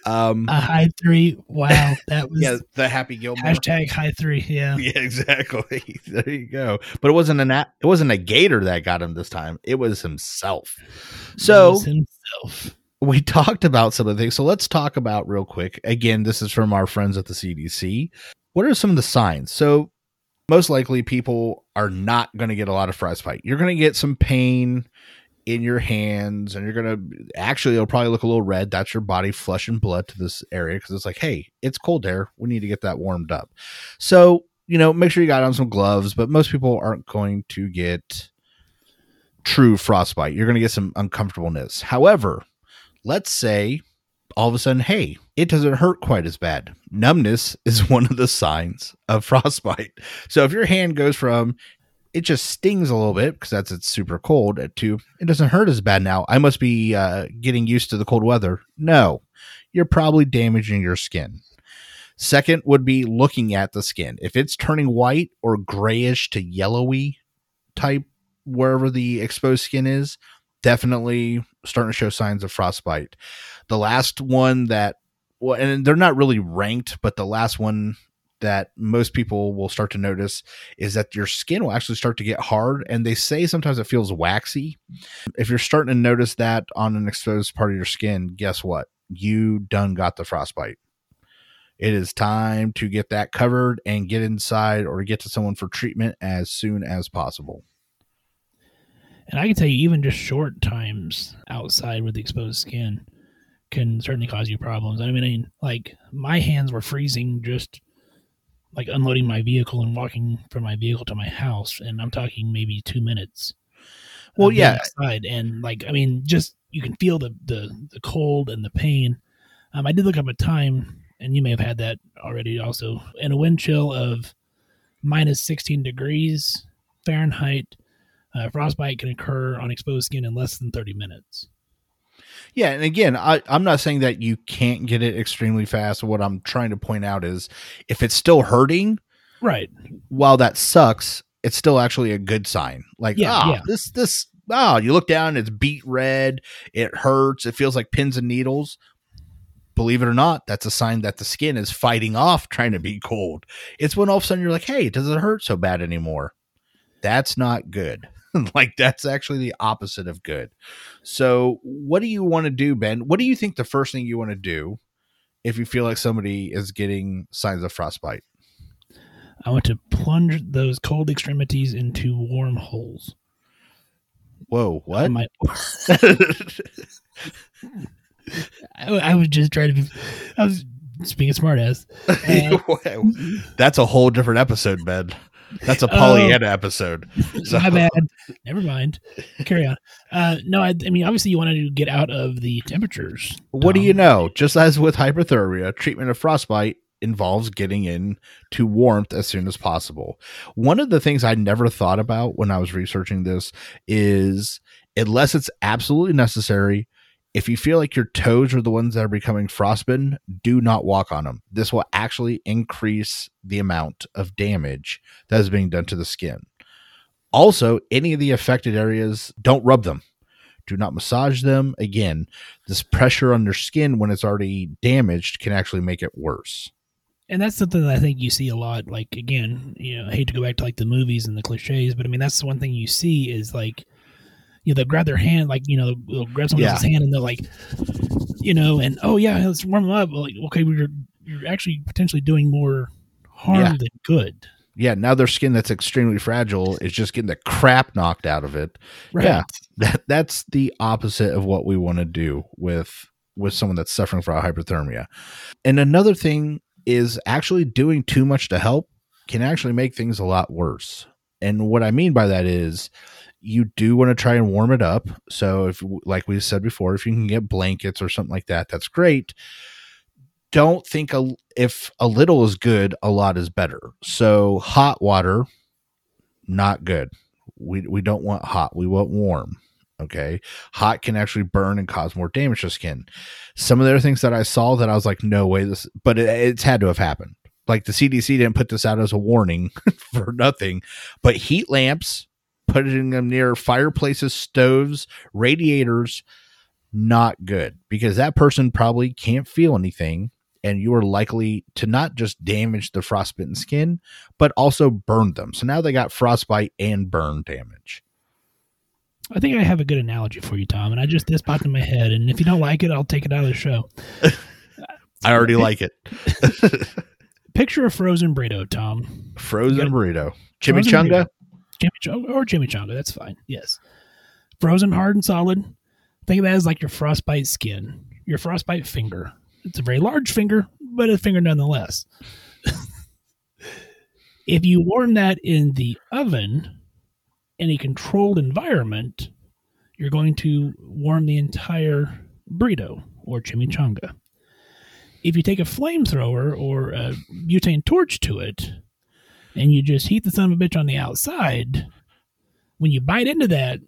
um, A high three. Wow, that was yeah, the Happy Gilmore. hashtag high three. Yeah. Yeah, exactly. There you go. But it wasn't an a- it wasn't a gator that got him this time. It was himself. So was himself. we talked about some of the things. So let's talk about real quick. Again, this is from our friends at the CDC. What are some of the signs? So most likely people are not going to get a lot of frostbite. You're going to get some pain in your hands and you're to actually it'll probably look a little red. That's your body flushing blood to this area because it's like, "Hey, it's cold air We need to get that warmed up." So, you know, make sure you got on some gloves, but most people aren't going to get true frostbite. You're to get some uncomfortableness. However, let's say all of a sudden, hey, it doesn't hurt quite as bad. Numbness is one of the signs of frostbite. So if your hand goes from it just stings a little bit because that's it's super cold at two. it doesn't hurt as bad now. I must be uh, getting used to the cold weather. No, you're probably damaging your skin. Second would be looking at the skin. If it's turning white or grayish to yellowy type wherever the exposed skin is, definitely starting to show signs of frostbite. The last one that well, and they're not really ranked, but the last one that most people will start to notice is that your skin will actually start to get hard and they say sometimes it feels waxy. If you're starting to notice that on an exposed part of your skin, guess what? You done got the frostbite. it is time to get that covered and get inside or get to someone for treatment as soon as possible. And I can tell you, even just short times outside with exposed skin can certainly cause you problems. I mean, like my hands were freezing just like unloading my vehicle and walking from my vehicle to my house, and I'm talking maybe two minutes. Well, yeah. outside and like I mean, just you can feel the the the cold and the pain. Um, I did look up a time, and you may have had that already. Also, in a wind chill of minus 16 degrees Fahrenheit, uh, frostbite can occur on exposed skin in less than 30 minutes. Yeah, and again, I, I'm not saying that you can't get it extremely fast. What I'm trying to point out is if it's still hurting, Right. while that sucks, it's still actually a good sign. Like, Yeah, ah, yeah. this this oh, you look down, it's beet red, it hurts, it feels like pins and needles. Believe it or not, that's a sign that the skin is fighting off trying to be cold. It's when all of a sudden you're like, hey, it does it hurt so bad anymore? That's not good. like that's actually the opposite of good. So, what do you want to do, Ben? What do you think the first thing you want to do if you feel like somebody is getting signs of frostbite? I want to plunge those cold extremities into warm holes. Whoa, what? My, I, I was just trying to be, I was just being a smartass. Uh, That's a whole different episode, Ben. That's a Oh. Pollyanna episode. So- My bad. Never mind. Carry on. Uh, no, I, I mean, obviously, you want to get out of the temperatures. What do you know? Just as with hypothermia, treatment of frostbite involves getting in to warmth as soon as possible. One of the things I never thought about when I was researching this is unless it's absolutely necessary, if you feel like your toes are the ones that are becoming frostbitten, do not walk on them. This will actually increase the amount of damage that is being done to the skin. Also, any of the affected areas, don't rub them. Do not massage them. Again, this pressure on their skin when it's already damaged can actually make it worse. And that's something that I think you see a lot. Like again, you know, I hate to go back to like the movies and the cliches, but I mean that's the one thing you see is like, you know, they'll grab their hand, like you know, they'll grab someone Yeah. else's hand and they'll like, you know, and oh yeah, let's warm them up. Like, okay, you're you're actually potentially doing more harm Yeah. than good. Yeah, now their skin that's extremely fragile is just getting the crap knocked out of it. Right. Yeah, that that's the opposite of what we want to do with with someone that's suffering from hypothermia. And another thing is actually doing too much to help can actually make things a lot worse. And what I mean by that is you do want to try and warm it up. So if like we said before, if you can get blankets or something like that, that's great. Don't think a, if a little is good, a lot is better. So hot water not good. We we don't want hot. We want warm. Okay. Hot can actually burn and cause more damage to skin. Some of the other things that I saw that I was like, no way, this but it, it's had to have happened. Like the CDC didn't put this out as a warning for nothing, but heat lamps, putting them near fireplaces, stoves, radiators, not good because that person probably can't feel anything and you are likely to not just damage the frostbitten skin, but also burn them. So now they got frostbite and burn damage. I think I have a good analogy for you, Tom, and I just this popped in my head. And if you don't like it, I'll take it out of the show. I already like it. Picture a frozen burrito, Tom. Frozen burrito. Frozen Chimichanga? Chimichanga or chimichanga, that's fine. Yes. Frozen hard and solid. Think of that as like your frostbite skin, your frostbite finger. It's a very large finger, but a finger nonetheless. if you warm that in the oven in a controlled environment, you're going to warm the entire burrito or chimichanga. If you take a flamethrower or a butane torch to it, and you just heat the son of a bitch on the outside, when you bite into that,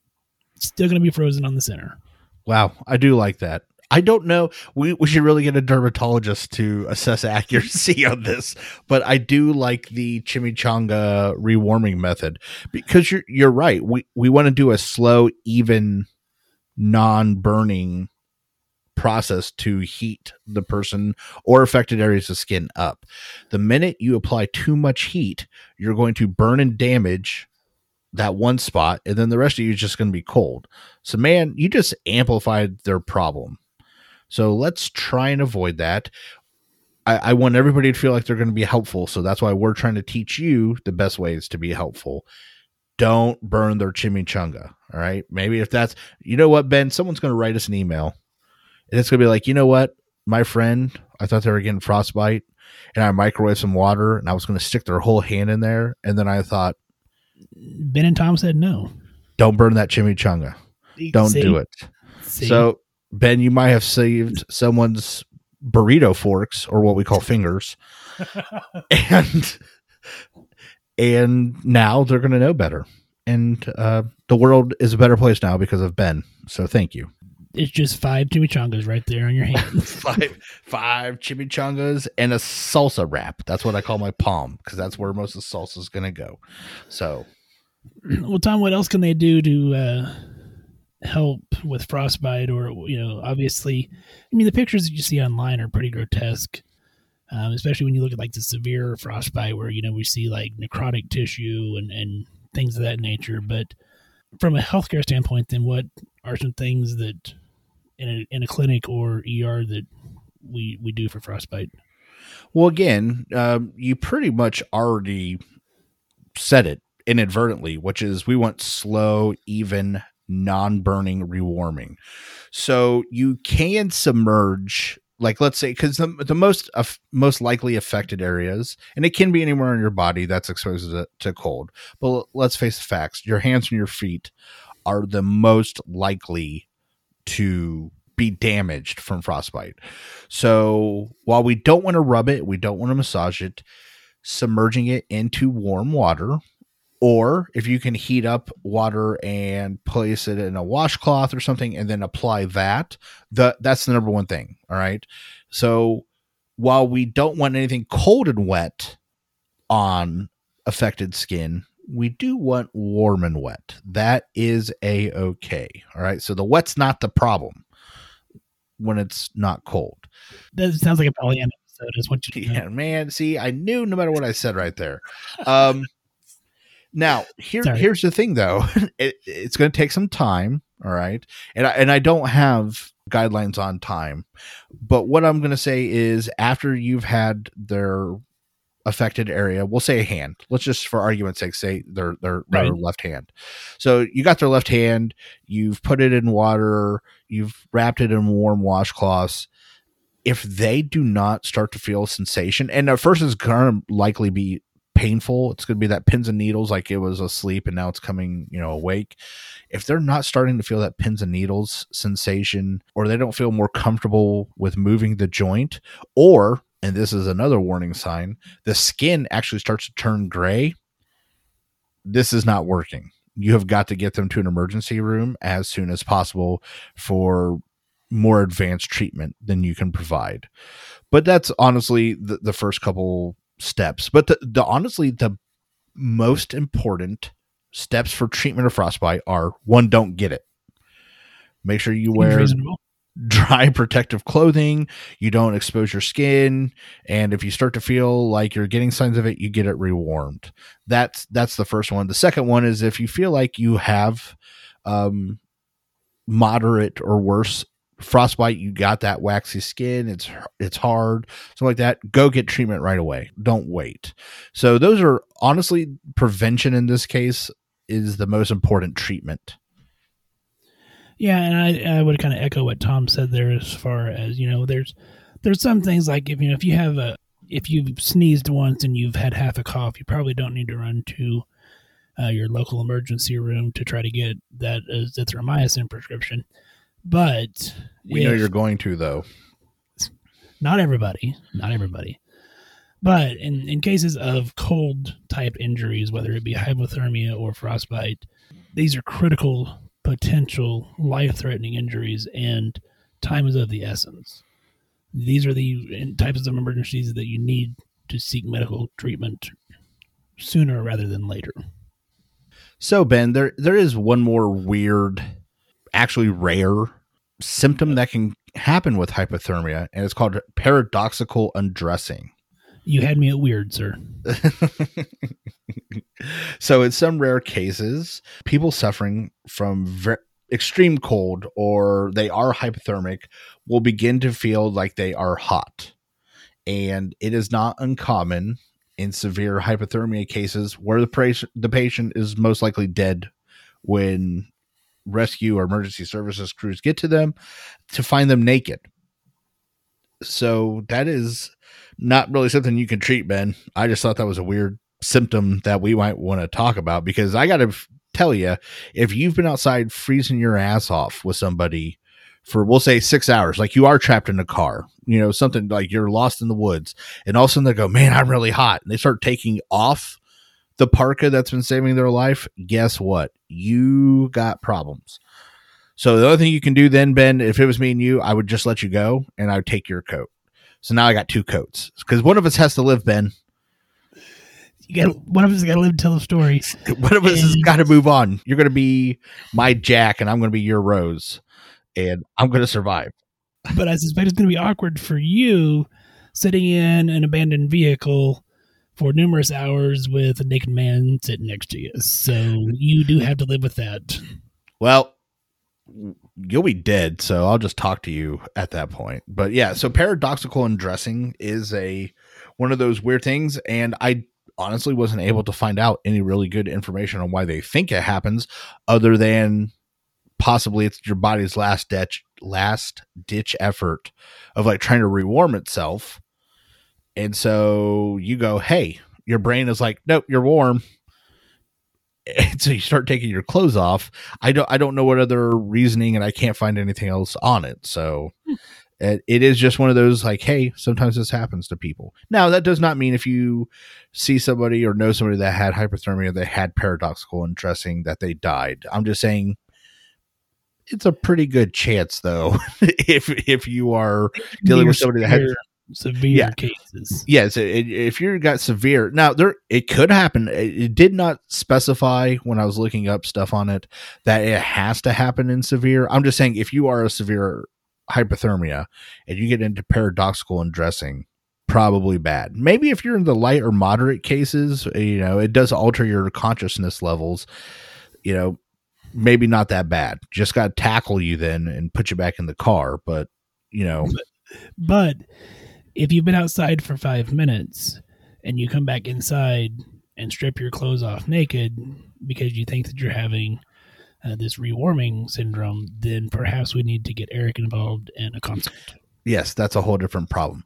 it's still going to be frozen on the center. Wow, I do like that. I don't know. We we should really get a dermatologist to assess accuracy on this, but I do like the chimichanga rewarming method because you're you're right. We we want to do a slow, even, non-burning process to heat the person or affected areas of skin up. The minute you apply too much heat, you're going to burn and damage that one spot, and then the rest of you is just going to be cold. So, man, you just amplified their problem. So, let's try and avoid that. I, I want everybody to feel like they're going to be helpful. So that's why we're trying to teach you the best ways to be helpful. Don't burn their chimichanga. All right. Maybe if that's, you know what, Ben, someone's going to write us an email and it's going to be like, you know what, my friend, I thought they were getting frostbite and I microwaved some water and I was going to stick their whole hand in there. And then I thought, Ben and Tom said no. don't burn that chimichanga. Don't See? do it. See? So, Ben, you might have saved someone's burrito forks or what we call fingers. and and now they're going to know better. And uh, the world is a better place now because of Ben. So thank you. It's just five chimichangas right there on your hand. Five five chimichangas and a salsa wrap. That's what I call my palm because that's where most of the salsa is going to go. So well, Tom, what else can they do to uh, help with frostbite? Or you know, obviously, I mean, the pictures that you see online are pretty grotesque, um, especially when you look at like the severe frostbite, where you know we see like necrotic tissue and and things of that nature. But from a healthcare standpoint, then what are some things that in a in a clinic or ER that we we do for frostbite? Well, again, um, you pretty much already said it inadvertently, which is we want slow, even, non burning rewarming. So you can submerge, like let's say, because the, the most of most likely affected areas, and it can be anywhere in your body that's exposed to, to cold. But let's face the facts: your hands and your feet are the most likely to be damaged from frostbite. So while we don't want to rub it, we don't want to massage it, submerging it into warm water, or if you can heat up water and place it in a washcloth or something and then apply that, the that's the number one thing. All right. So while we don't want anything cold and wet on affected skin, we do want warm and wet. That is a okay. All right. So the wet's not the problem when it's not cold. That sounds like a Pollyanna episode. Is what you Yeah, man. See, I knew no matter what I said right there. Um, now here, Sorry. here's the thing, though. It, it's going to take some time. All right, and I, and I don't have guidelines on time, but what I'm going to say is after you've had their affected area, we'll say a hand. Let's just, for argument's sake, say their their, their Right. left hand. So you got their left hand. You've put it in water. You've wrapped it in warm washcloths if they do not start to feel a sensation, and at first it's going to likely be painful, it's going to be that pins and needles like it was asleep and now it's coming, you know, awake. If they're not starting to feel that pins and needles sensation, or they don't feel more comfortable with moving the joint, or, and this is another warning sign, the skin actually starts to turn gray, this is not working. You have got to get them to an emergency room as soon as possible for more advanced treatment than you can provide. But that's honestly the, the first couple steps. But the, the honestly the most important steps for treatment of frostbite are one, don't get it. Make sure you wear. Dry protective clothing, you don't expose your skin, and if you start to feel like you're getting signs of it, you get it rewarmed. That's that's the first one. The second one is if you feel like you have um moderate or worse frostbite, you got that waxy skin, it's it's hard, something like that, go get treatment right away. Don't wait. So those are honestly prevention in this case is the most important treatment. Yeah, and I, I would kind of echo what Tom said there as far as you know, there's there's some things like if you know if you have a if you've sneezed once and you've had half a cough, you probably don't need to run to uh, your local emergency room to try to get that azithromycin prescription. But We know you're going to though. not everybody, not everybody. But in, in cases of cold type injuries, whether it be hypothermia or frostbite, these are critical, potential life threatening injuries, and time is of the essence. These are the types of emergencies that you need to seek medical treatment sooner rather than later. So Ben, there there is one more weird, actually rare symptom that can happen with hypothermia, and it's called paradoxical undressing. You had me at weird, sir. so in some rare cases, people suffering from ver- extreme cold or they are hypothermic will begin to feel like they are hot. and it is not uncommon in severe hypothermia cases where the patient the patient is most likely dead when rescue or emergency services crews get to them to find them naked. So that is not really something you can treat, Ben. I just thought that was a weird symptom that we might want to talk about because I got to f- tell you, if you've been outside freezing your ass off with somebody for, we'll say, six hours, like you are trapped in a car, you know, something like you're lost in the woods, and all of a sudden they go, man, I'm really hot. And they start taking off the parka that's been saving their life. Guess what? You got problems. So the other thing you can do then, Ben, if it was me and you, I would just let you go and I would take your coat. So now I got two coats because one of us has to live, Ben. You got one of us got to live to tell the story. One of us has got to move on. You're going to be my Jack, and I'm going to be your Rose, and I'm going to survive. but I suspect it's going to be awkward for you sitting in an abandoned vehicle for numerous hours with a naked man sitting next to you. So you do have to live with that. Well, you'll be dead, so I'll just talk to you at that point. But yeah, so paradoxical undressing is a one of those weird things, and I honestly wasn't able to find out any really good information on why they think it happens, other than possibly it's your body's last ditch last ditch effort of like trying to rewarm itself. And so you go, hey, your brain is like, nope, you're warm. And so you start taking your clothes off. I don't I don't know what other reasoning and I can't find anything else on it. So hmm. It, it is just one of those like, hey, sometimes this happens to people. Now that does not mean if you see somebody or know somebody that had hypothermia, that had paradoxical undressing, that they died. I'm just saying it's a pretty good chance though if if you are dealing with somebody that had Severe- severe Yeah. cases. yes it, if you got severe now there it could happen it, it did not specify when i was looking up stuff on it that it has to happen in severe i'm just saying if you are a severe hypothermia and you get into paradoxical undressing probably bad. Maybe if you're in the light or moderate cases you know it does alter your consciousness levels you know maybe not that bad. Just got to tackle you then and put you back in the car but you know. But if you've been outside for five minutes and you come back inside and strip your clothes off naked because you think that you're having uh, this rewarming syndrome, then perhaps we need to get Eric involved in a consult. yes, that's a whole different problem.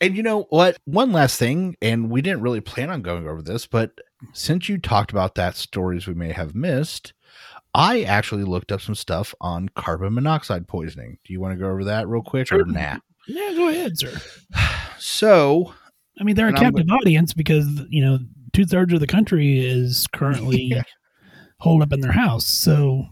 And you know what? One last thing, and we didn't really plan on going over this, but since you talked about that stories we may have missed, I actually looked up some stuff on carbon monoxide poisoning. Do you want to go over that real quick or nah? Yeah, go ahead, sir. So, I mean, they're a captive audience because you know two thirds of the country is currently Yeah. Holed up in their house, so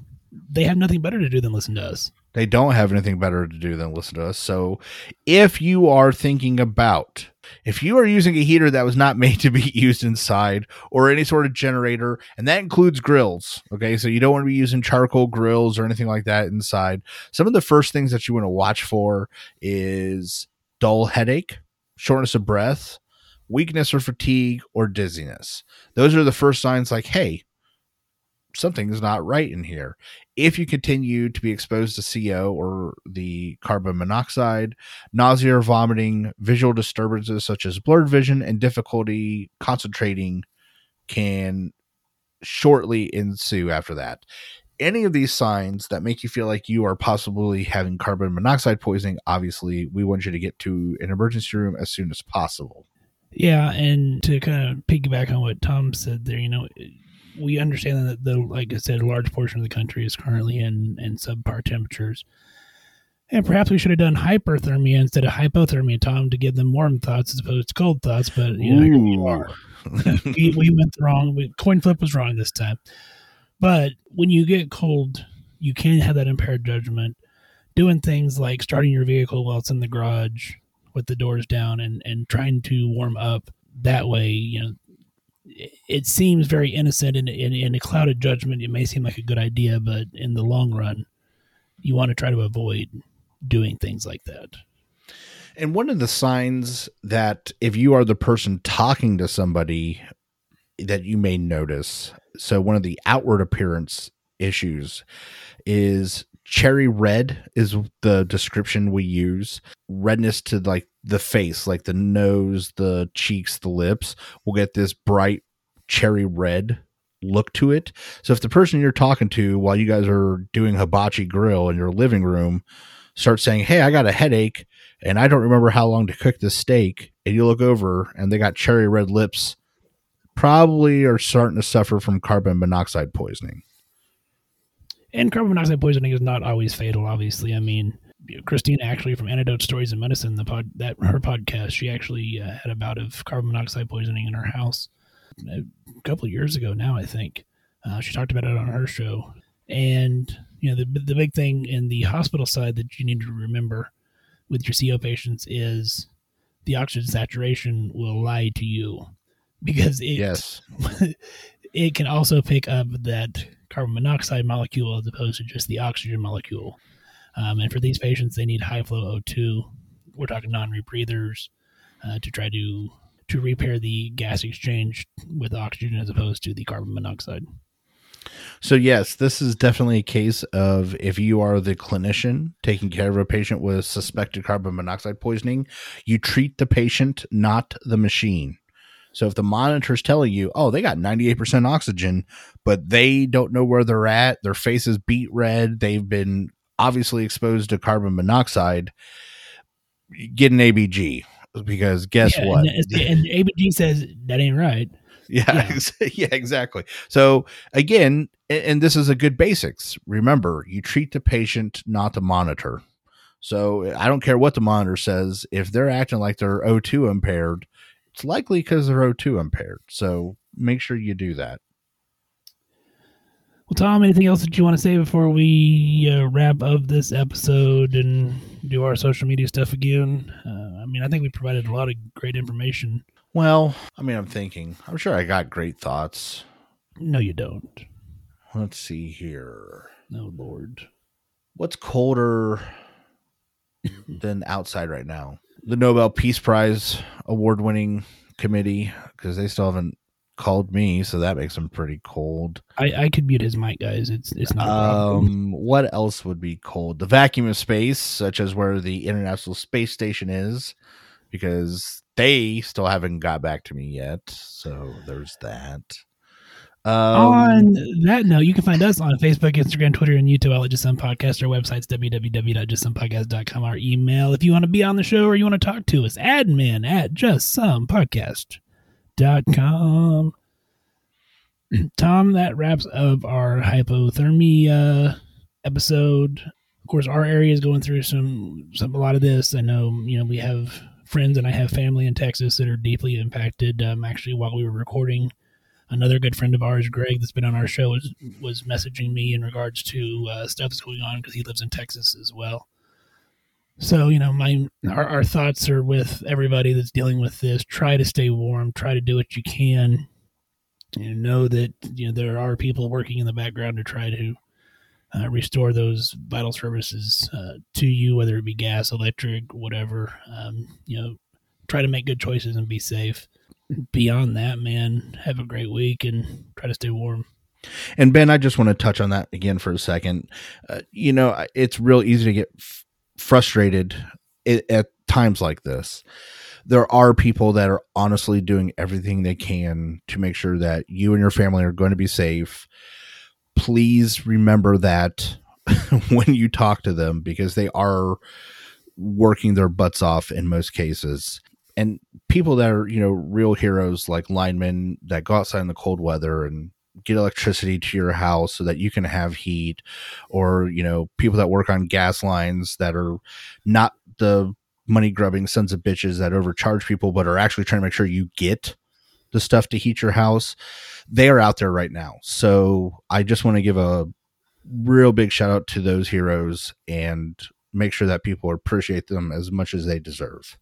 they have nothing better to do than listen to us. they don't have anything better to do than listen to us. So, if you are thinking about if you are using a heater that was not made to be used inside or any sort of generator, and that includes grills, okay, so you don't want to be using charcoal grills or anything like that inside. Some of the first things that you want to watch for is dull headache, shortness of breath, weakness or fatigue, or dizziness. Those are the first signs like, hey, something is not right in here if you continue to be exposed to CO or the carbon monoxide, nausea or vomiting, visual disturbances such as blurred vision and difficulty concentrating can shortly ensue after that. Any of these signs that make you feel like you are possibly having carbon monoxide poisoning, obviously, we want you to get to an emergency room as soon as possible. Yeah, and to kind of piggyback on what Tom said there, you know, we understand that the like I said, a large portion of the country is currently in in subpar temperatures. And perhaps we should have done hyperthermia instead of hypothermia, Tom, to give them warm thoughts as opposed to cold thoughts. But you know, we are. we, we went wrong. We, coin flip was wrong this time. But when you get cold, you can have that impaired judgment. Doing things like starting your vehicle while it's in the garage with the doors down and, and trying to warm up that way, you know, it- seems very innocent and in, in a clouded judgment. It may seem like a good idea, but in the long run, you want to try to avoid doing things like that. And one of the signs that if you are the person talking to somebody that you may notice, so one of the outward appearance issues is cherry red is the description we use. Redness to like the face, like the nose, the cheeks, the lips will get this bright cherry red look to it. So if the person you're talking to while you guys are doing hibachi grill in your living room starts saying, Hey, I got a headache and I don't remember how long to cook this steak, and you look over and they got cherry red lips, probably are starting to suffer from carbon monoxide poisoning. And carbon monoxide poisoning is not always fatal. Obviously, I mean, Christina actually from Antidote Stories of Medicine, the pod that her podcast, she actually uh, had a bout of carbon monoxide poisoning in her house a couple of years ago. Now I think uh, she talked about it on her show, and you know the the big thing in the hospital side that you need to remember with your CO patients is the oxygen saturation will lie to you because it Yes. it can also pick up that carbon monoxide molecule as opposed to just the oxygen molecule. Um, and for these patients, they need high flow O2. We're talking non-rebreathers uh, to try to to repair the gas exchange with oxygen as opposed to the carbon monoxide. So yes, this is definitely a case of if you are the clinician taking care of a patient with suspected carbon monoxide poisoning, you treat the patient, not the machine. So if the monitor's telling you, "Oh, they got 98% oxygen, but they don't know where they're at, their face is beet red, they've been obviously exposed to carbon monoxide," get an ABG because guess Yeah, what? And, and ABG says that ain't right. Yeah, Yeah. yeah, exactly. So again, and this is a good basics. Remember, you treat the patient, not the monitor. So I don't care what the monitor says. If they're acting like they're O2 impaired, it's likely because they're O2 impaired. So make sure you do that. Well, Tom, anything else that you want to say before we uh, wrap up this episode and do our social media stuff again? Uh, I mean, I think we provided a lot of great information. Well, I mean, I'm thinking. I'm sure I got great thoughts. No, you don't. Let's see here. No, Lord. What's colder than outside right now? The Nobel Peace Prize award winning committee, because they still haven't called me, so that makes them pretty cold. I, I could mute his mic, guys. It's it's not. Um, what else would be cold? The vacuum of space, such as where the International Space Station is, because they still haven't got back to me yet. So there's that. Um, on that note, you can find us on Facebook, Instagram, Twitter, and YouTube at Just Some Podcast. Our website's www.justsomepodcast.com. Our email, if you want to be on the show or you want to talk to us, admin at justsomepodcast.com. Tom, that wraps up our hypothermia episode. Of course, our area is going through some, some a lot of this. I know, you know, we have friends and I have family in Texas that are deeply impacted. Um, actually, while we were recording, another good friend of ours, Greg, that's been on our show, was, was messaging me in regards to uh, stuff that's going on because he lives in Texas as well. So you know, my our, our thoughts are with everybody that's dealing with this. Try to stay warm. Try to do what you can. You know that you know there are people working in the background to try to uh, restore those vital services uh, to you, whether it be gas, electric, whatever. Um, you know, try to make good choices and be safe. Beyond that, man, have a great week and try to stay warm. And Ben, I just want to touch on that again for a second. Uh, you know, it's real easy to get f- frustrated at, at times like this. There are people that are honestly doing everything they can to make sure that you and your family are going to be safe. Please remember that when you talk to them because they are working their butts off in most cases. And people that are, you know, real heroes like linemen that go outside in the cold weather and get electricity to your house so that you can have heat or you know people that work on gas lines that are not the money grubbing sons of bitches that overcharge people but are actually trying to make sure you get the stuff to heat your house they are out there right now. So i just want to give a real big shout out to those heroes and make sure that people appreciate them as much as they deserve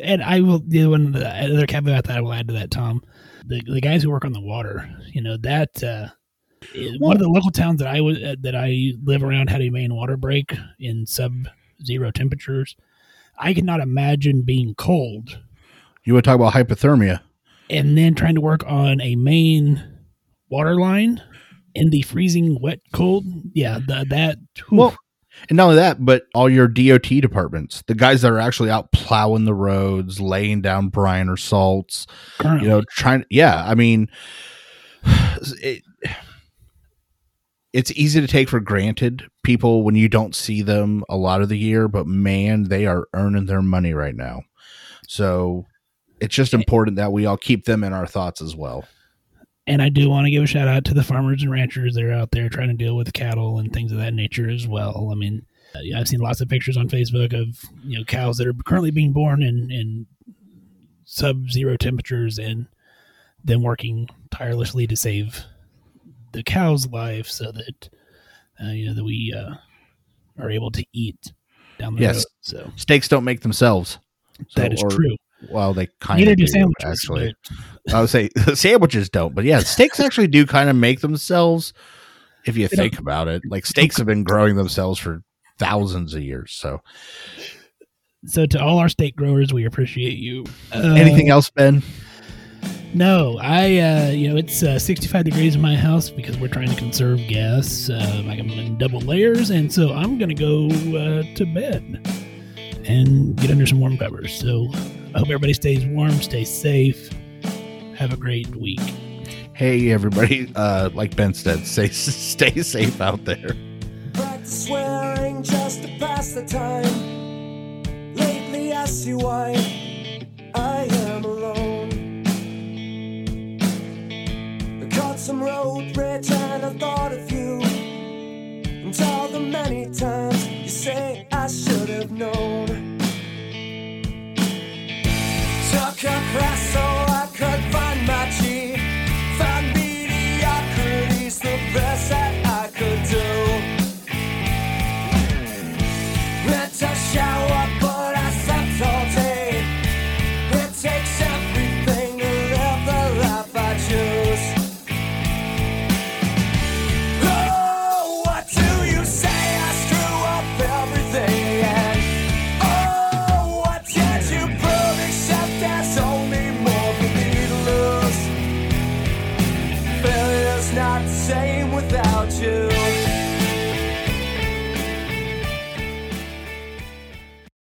And I will the one the other caveat that I will add to that, Tom, the the guys who work on the water, you know that uh, one of the local towns that I was uh, that I live around had a main water break in sub zero temperatures. I cannot imagine being cold you would talk about hypothermia and then trying to work on a main water line in the freezing wet cold, yeah, the, that. Well, and not only that, but all your DOT departments, the guys that are actually out plowing the roads, laying down brine or salts, currently, you know, trying. Yeah, I mean, it, it's easy to take for granted people when you don't see them a lot of the year, but man, they are earning their money right now. So it's just important that we all keep them in our thoughts as well. And I do want to give a shout out to the farmers and ranchers that are out there trying to deal with cattle and things of that nature as well. I mean, uh, I've seen lots of pictures on Facebook of you know cows that are currently being born in in sub-zero temperatures and them working tirelessly to save the cow's life so that uh, you know that we uh, are able to eat down the Yes. road. So Steaks don't make themselves. So- that is or- true. Well, they kind of do do, sandwiches. actually. I would say sandwiches don't, but yeah, steaks actually do kind of make themselves if you They think about it. Like steaks have been growing themselves for thousands of years. So So to all our steak growers, we appreciate you. Uh, anything else, Ben? No, I uh, you know it's uh, 65 degrees in my house because we're trying to conserve gas. Uh, like I'm in double layers, and so I'm gonna go uh, to bed and get under some warm covers. So I hope everybody stays warm, stay safe. Have a great week. Hey everybody, uh like Ben said, stay stay safe out there. Practice swearing just to pass the time. Lately I see why I am alone. I caught some road rage and I thought of you. And all the many times you say I should have known. Took a class so I could find my G.